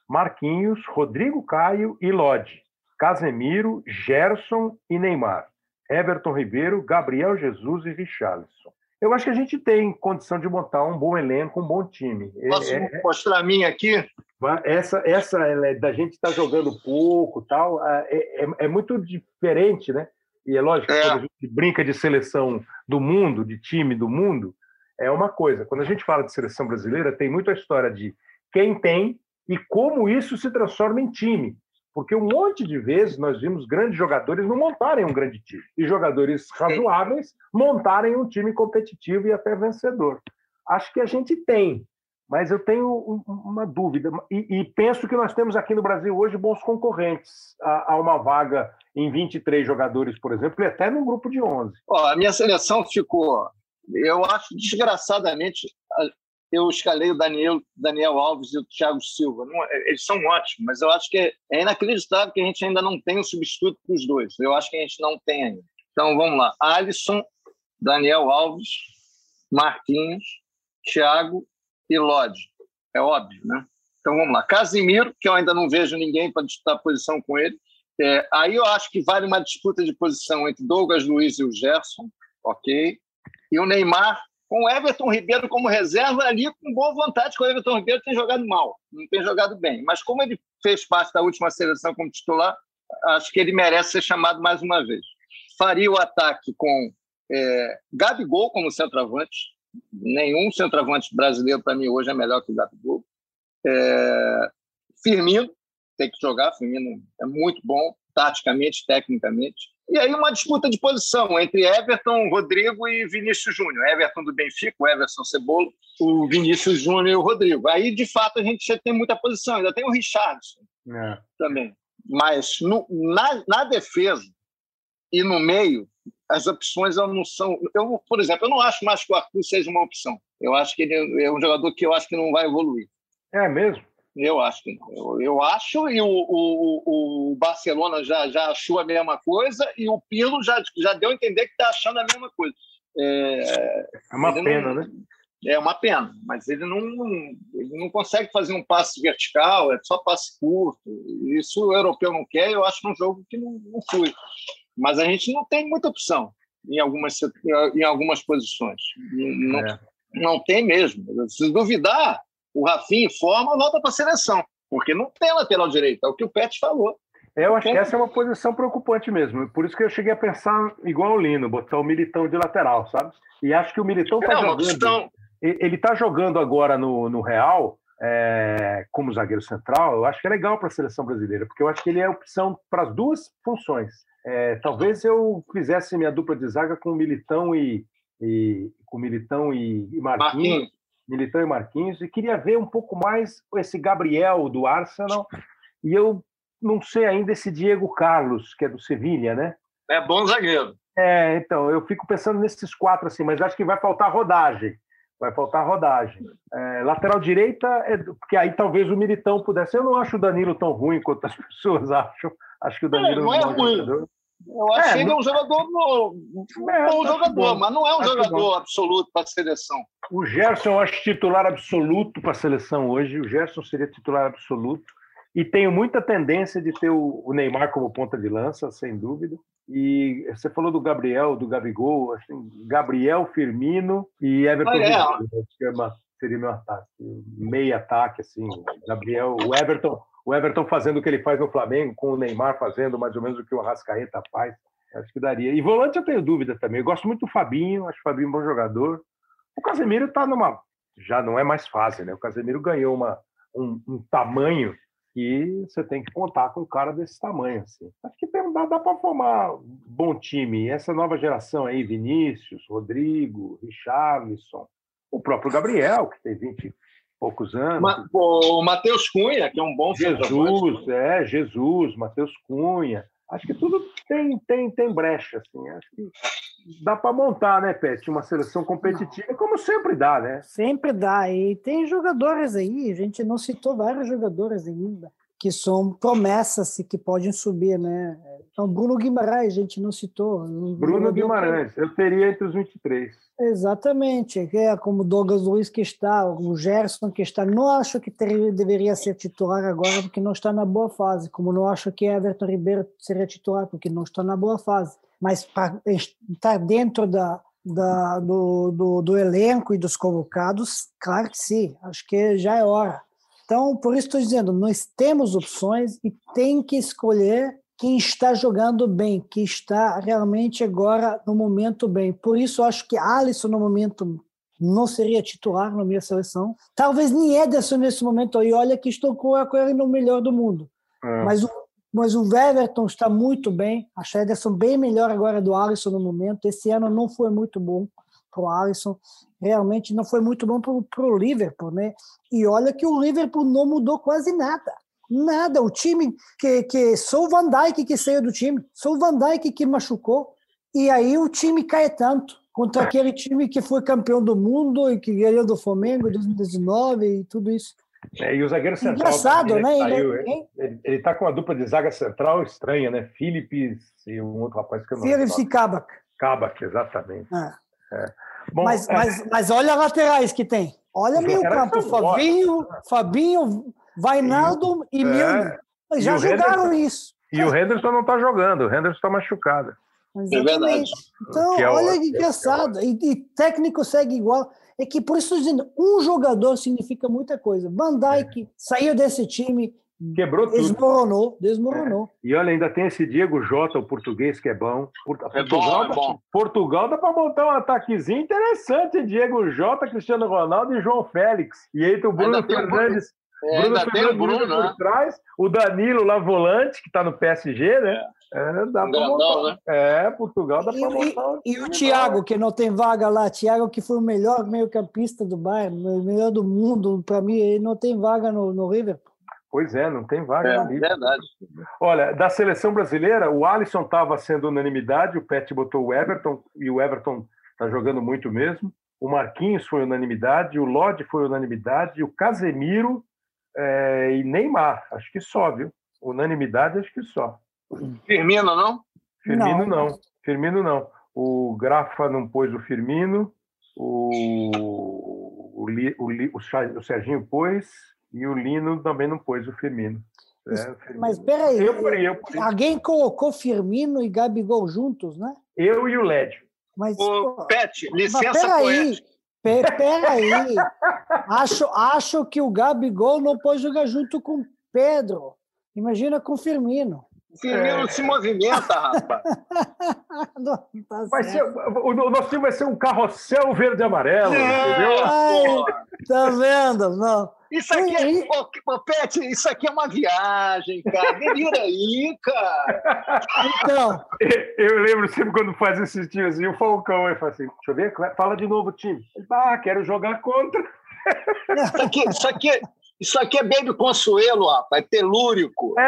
Marquinhos, Rodrigo Caio e Lodi. Casemiro, Gerson e Neymar. Everton Ribeiro, Gabriel Jesus e Richarlison. Eu acho que a gente tem condição de montar um bom elenco, um bom time. É, Posso é, mostrar a minha aqui? Essa, essa é, da gente estar tá jogando pouco, tal, é, é, é muito diferente, né? E é lógico, é. quando a gente brinca de seleção do mundo, de time do mundo, é uma coisa. Quando a gente fala de seleção brasileira, tem muito a história de quem tem e como isso se transforma em time. Porque um monte de vezes nós vimos grandes jogadores não montarem um grande time e jogadores razoáveis montarem um time competitivo e até vencedor. Acho que a gente tem, mas eu tenho uma dúvida, e, e, penso que nós temos aqui no Brasil hoje bons concorrentes a, a, uma vaga em 23 jogadores, por exemplo, e até num grupo de 11. Ó, a minha seleção ficou, eu acho desgraçadamente, eu escalei o Daniel, Daniel Alves e o Thiago Silva. Não, eles são ótimos, mas eu acho que é inacreditável que a gente ainda não tenha um substituto para os dois. Eu acho que a gente não tem ainda. Então vamos lá: Alisson, Daniel Alves, Marquinhos, Thiago e Lodge. É óbvio, né? Então vamos lá. Casimiro, que eu ainda não vejo ninguém para disputar posição com ele. É, aí eu acho que vale uma disputa de posição entre Douglas Luiz e o Gerson, ok? E o Neymar com o Everton Ribeiro como reserva ali com boa vontade, que o Everton Ribeiro tem jogado mal, não tem jogado bem. Mas como ele fez parte da última seleção como titular, acho que ele merece ser chamado mais uma vez. Faria o ataque com é, Gabigol como centroavante, nenhum centroavante brasileiro, para mim, hoje é melhor que o Gabigol. É, Firmino, tem que jogar, Firmino é muito bom, taticamente, tecnicamente. E aí uma disputa de posição entre Everton, Rodrigo e Vinícius Júnior. Everton do Benfica, o Everson Cebola, o Vinícius Júnior e o Rodrigo. Aí, de fato, a gente já tem muita posição. Ainda tem o Richardson é. também. Mas no, na, na defesa e no meio, as opções não são. Eu, por exemplo, eu não acho mais que o Arthur seja uma opção. Eu acho que ele é um jogador que eu acho que não vai evoluir. É mesmo? Eu acho que não. Eu, eu acho, e o, o, o, Barcelona já, já achou a mesma coisa, e o Pilo já, já deu a entender que está achando a mesma coisa. É, é uma pena, não, né? É uma pena, mas ele não, ele não consegue fazer um passe vertical, é só passe curto. Isso o europeu não quer, eu acho que um jogo que não, não flui. Mas a gente não tem muita opção em algumas, em algumas posições. Não, é. não tem mesmo. Se duvidar, o Rafinha forma, volta para a seleção, porque não tem lateral direito. É o que o Pet falou. É, eu acho que essa é uma posição preocupante mesmo. Por isso que eu cheguei a pensar igual o Lino, botar o Militão de lateral, sabe? E acho que o Militão está jogando. Questão... Ele está jogando agora no, no Real é, como zagueiro central. Eu acho que é legal para a seleção brasileira, porque eu acho que ele é opção para as duas funções. É, talvez eu fizesse minha dupla de zaga com o Militão e, e com Militão e, e Marquinhos. Marquinhos. Militão e Marquinhos, e queria ver um pouco mais esse Gabriel do Arsenal. E eu não sei ainda esse Diego Carlos, que é do Sevilha, né? É bom zagueiro. É, então, eu fico pensando nesses quatro assim, mas acho que vai faltar rodagem. Vai faltar rodagem. É, lateral direita, é, porque aí talvez o Militão pudesse. Eu não acho o Danilo tão ruim quanto as [laughs] pessoas acham. Acho que o Danilo é, não é, ruim. Jogador. Eu acho é, ele um jogador, um é, bom jogador, bom. mas não é um acho jogador bom. absoluto para a seleção. O Gerson eu acho titular absoluto para a seleção hoje. O Gerson seria titular absoluto. E tenho muita tendência de ter o Neymar como ponta de lança, sem dúvida. E você falou do Gabriel, do Gabigol, assim, Gabriel, Firmino e Everton. Ah, é. seria meu ataque, meio ataque, assim. Gabriel, o Everton, o Everton fazendo o que ele faz no Flamengo, com o Neymar fazendo mais ou menos o que o Arrascaeta faz. Acho que daria. E volante eu tenho dúvida também. Eu gosto muito do Fabinho, acho o Fabinho um bom jogador. O Casemiro está numa. Já não é mais fácil, né? O Casemiro ganhou uma, um, um tamanho que você tem que contar com um cara desse tamanho. Assim. Acho que tem, dá, dá para formar um bom time. Essa nova geração aí, Vinícius, Rodrigo, Richarlison, o próprio Gabriel, que tem 20 e poucos anos. Ma, o Matheus Cunha, que é um bom Jesus, é, Jesus, Matheus Cunha. Acho que tudo tem, tem, tem brecha. Assim. Acho que dá para montar, né, Pet? Uma seleção competitiva, como sempre dá, né? Sempre dá. E tem jogadores aí, a gente não citou vários jogadores ainda, que são promessas que podem subir, né? Então, Bruno Guimarães, a gente não citou. Bruno Guimarães, eu teria entre os 23. Exatamente, é como Douglas Luiz que está, o Gerson que está. Não acho que teria, deveria ser titular agora porque não está na boa fase, como não acho que Everton Ribeiro seria titular porque não está na boa fase. Mas para estar dentro da, da, do, do, do elenco e dos convocados, claro que sim, acho que já é hora. Então, por isso estou dizendo, nós temos opções e tem que escolher quem está jogando bem, que está realmente agora no momento bem. Por isso, acho que Alisson, no momento, não seria titular na minha seleção. Talvez nem Ederson nesse momento. E olha que estou com ele no melhor do mundo. É. Mas, o, mas o Everton está muito bem. Acho Ederson bem melhor agora do Alisson no momento. Esse ano não foi muito bom para o Alisson. Realmente não foi muito bom para o Liverpool. Né? E olha que o Liverpool não mudou quase nada. Nada. O time que, que só o Van Dijk que saiu do time, só o Van Dijk que machucou. E aí o time cai tanto contra aquele time que foi campeão do mundo e que ganhou do Flamengo em 2019 e tudo isso. É, e o zagueiro central. Engraçado, né? Saiu, ele, ele, ele tá com uma dupla de zaga central estranha, né? Philips e um outro rapaz que eu não Philips e Kabak. Kabak, exatamente. É. É. Bom, mas, é... mas, mas olha laterais que tem. Olha meio campo. Fabinho, Fabinho, Vainaldo e, e Milner. É. Já jogaram isso. E o Henderson não está jogando, o Henderson está machucado. Exatamente. É então, que é olha que engraçado. E, e, técnico segue igual. É que, por isso, dizendo, um jogador significa muita coisa. Van Dijk é. saiu desse time, Quebrou tudo. Desmoronou, desmoronou. É. E olha, ainda tem esse Diego Jota, o português, que é bom. Portugal, é bom, é bom. Portugal dá para montar um ataquezinho interessante. Diego Jota, Cristiano Ronaldo e João Félix. E aí o Bruno Fernandes. É, Bruno ainda Fernandes tem o Bruno, por né? trás, o Danilo lá volante, que está no PSG, né? É, dá para montar. Né? É, Portugal dá para montar. E, e o Thiago, que não tem vaga lá, Thiago, que foi o melhor meio-campista do Bayern, o melhor do mundo, para mim, ele não tem vaga no, no River. Pois é, não tem vaga é, ali. Verdade. Olha, da seleção brasileira, o Alisson estava sendo unanimidade, o Pet botou o Everton, e o Everton está jogando muito mesmo. O Marquinhos foi unanimidade, o Lodi foi unanimidade, o Casemiro é, e Neymar. Acho que só, viu? Unanimidade, acho que só. Firmino, não? Firmino, não. não. Firmino, não. O Grafa não pôs o Firmino, o, o, o, o Serginho pôs, e o Lino também não pôs o Firmino. É, Firmino. Mas peraí, eu, eu, eu, alguém colocou Firmino e Gabigol juntos, né? Eu e o Lédio. Mas, Ô, Pet, licença peraí, peraí. acho, acho que o Gabigol não pode jogar junto com Pedro. Imagina com Firmino. O Firmino é. se movimenta, rapaz. [laughs] tá vai ser, o, o, nosso time vai ser um carrossel verde e amarelo, é. entendeu? Ai, Tá vendo? Não. Isso aqui é. Ô, Pet, isso aqui é uma viagem, cara. Delira aí, cara. Então, Eu lembro sempre quando faz esses times assim, o Falcão aí fala assim: deixa eu ver, fala de novo o time. Ele fala, Ah, quero jogar contra. Isso aqui, isso aqui, isso aqui é Baby Consuelo, rapaz. É telúrico. [laughs]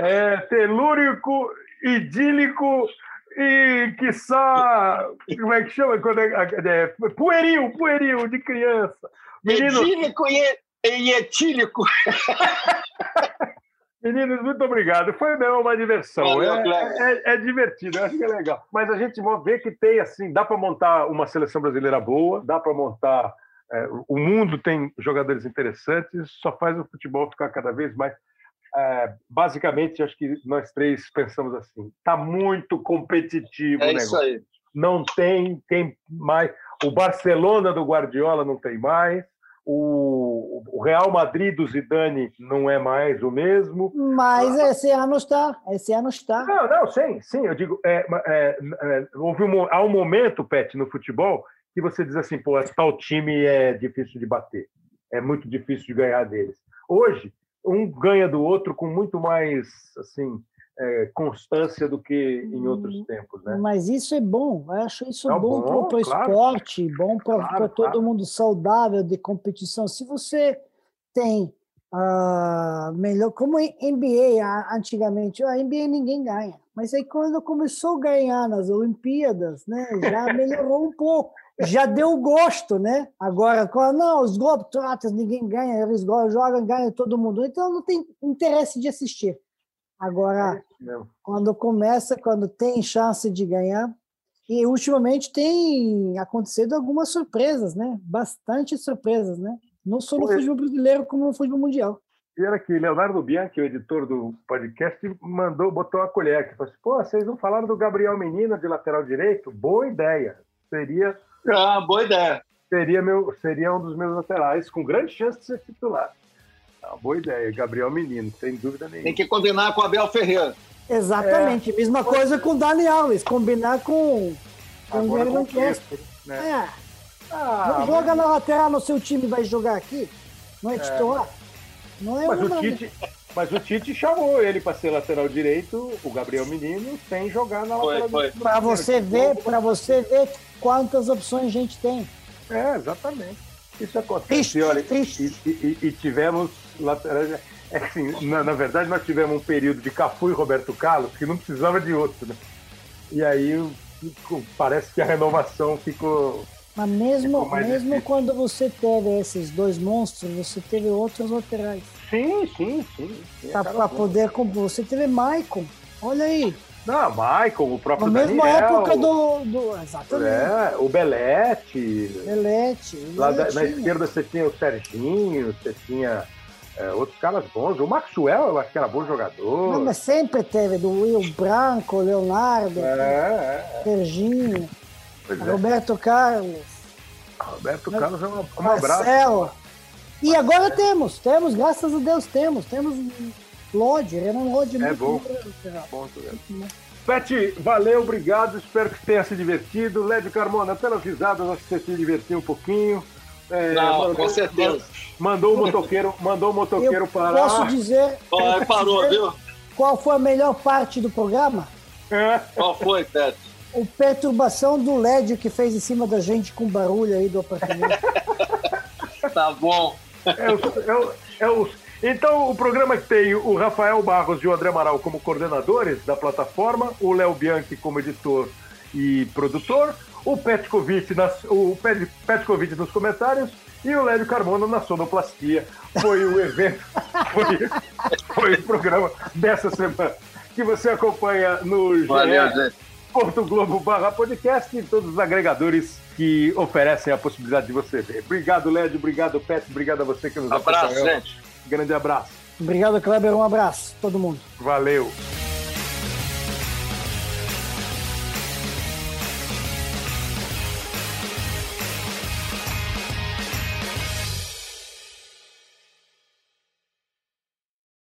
É, telúrico, idílico e que só. Como é que chama? Quando é, é, pueril, pueril, de criança. Menino, Edílico e, e etílico. [laughs] Meninos, muito obrigado. Foi mesmo uma diversão. Valeu, é, Cleber. é- é divertido, eu acho que é legal. Mas a gente vê que tem assim, dá para montar uma seleção brasileira boa, dá para montar. É, o mundo tem jogadores interessantes, só faz o futebol ficar cada vez mais. é, basicamente, acho que nós três pensamos assim: está muito competitivo É o isso negócio. aí. Não tem quem mais. O Barcelona do Guardiola não tem mais. O, o Real Madrid do Zidane não é mais o mesmo. mas esse ano está. Esse ano está. Não, não, sim, sim. Eu digo, é, é, é, houve um, há um momento, Pet, no futebol, que você diz assim, pô, tal time é difícil de bater. É muito difícil de ganhar deles. Hoje, um ganha do outro com muito mais, assim, é, constância do que em outros tempos, né? Mas isso é bom, eu acho isso É bom bom, para o claro. esporte, bom para Claro, todo claro. mundo saudável de competição. Se você tem ah, melhor, como NBA antigamente, a NBA ninguém ganha, mas aí quando começou a ganhar nas Olimpíadas, né, já melhorou um pouco, já deu gosto, né? Agora, não, os Globetrotters ninguém ganha, eles jogam, ganha todo mundo, então não tem interesse de assistir. Agora, Não. quando começa, quando tem chance de ganhar. E ultimamente tem acontecido algumas surpresas, né? Bastante surpresas, né? Não só no Foi. futebol brasileiro, como no futebol mundial. E era que Leonardo Bianchi, o editor do podcast, mandou, botou a colher aqui. Falou assim, pô, vocês não falaram do Gabriel Menino de lateral direito? Boa ideia. Seria, Ah, boa ideia. seria, meu, seria um dos meus laterais, com grande chance de ser titular. Ah, boa ideia, Gabriel Menino, sem dúvida nenhuma. Tem que combinar com o Abel Ferreira. Exatamente. Mesma coisa com o Dani Alves, combinar com, com o Agora. Crespo, né? É, Ah, não joga na lateral no seu time vai jogar aqui? Não é titular? Não é mas, o. Tite, mas o Tite chamou ele para ser lateral direito, o Gabriel Menino, sem jogar na Foi, lateral. Para você ver, para você ver quantas opções a gente tem. É, exatamente. Isso acontece. Triste, E, olha, triste. E, e- e tivemos laterais. É assim, na, na verdade, nós tivemos um período de Cafu e Roberto Carlos que não precisava de outro, né? E aí parece que a renovação ficou. Mas mesmo, mesmo difícil. quando você teve esses dois monstros, você teve outros laterais. Sim, sim, sim. sim, Para poder compor. Você teve Maicon. Olha aí. Não, Michael, o próprio Na mesma Daniel, época do. do exatamente. É, o Belete. Belete. Lá da- na Beletinho. esquerda você tinha o Serginho, você tinha é, outros caras bons. O Maxwell, eu acho que era bom jogador. Não, mas sempre teve do Will Branco, Leonardo, É, é, É. Roberto Carlos, Roberto Carlos é um, um abraço. Marcelo. E agora temos, temos, graças a Deus temos. Temos Lodge, Renan Lodge. É muito bom. Bom. Pet, valeu, obrigado. Espero que tenha se divertido. Lédio Carmona, pelas risadas, acho que você se divertiu um pouquinho. É, Não, com certeza. Mandou o motoqueiro, mandou o motoqueiro Eu parar. posso dizer Ó, parou, viu? qual foi a melhor parte do programa? É, Qual foi, Pet? O perturbação do LED que fez em cima da gente com barulho aí do apartamento. [laughs] Tá bom. é é é o- Então, o programa que tem o Rafael Barros e o André Amaral como coordenadores da plataforma, o Léo Bianchi como editor e produtor, o Petkovic, nas, o Pet- Petkovic nos comentários e o Lédio Carmona na sonoplastia. Foi o evento, [laughs] foi, foi o programa dessa semana que você acompanha no Valeu, GE. gente. Porto Globo barra podcast e todos os agregadores que oferecem a possibilidade de você ver. Obrigado, Lédio. Obrigado, Pet. Obrigado a você que nos Abraço, acompanhou. gente. Grande abraço. Obrigado, Kleber. Um abraço, todo mundo. Valeu.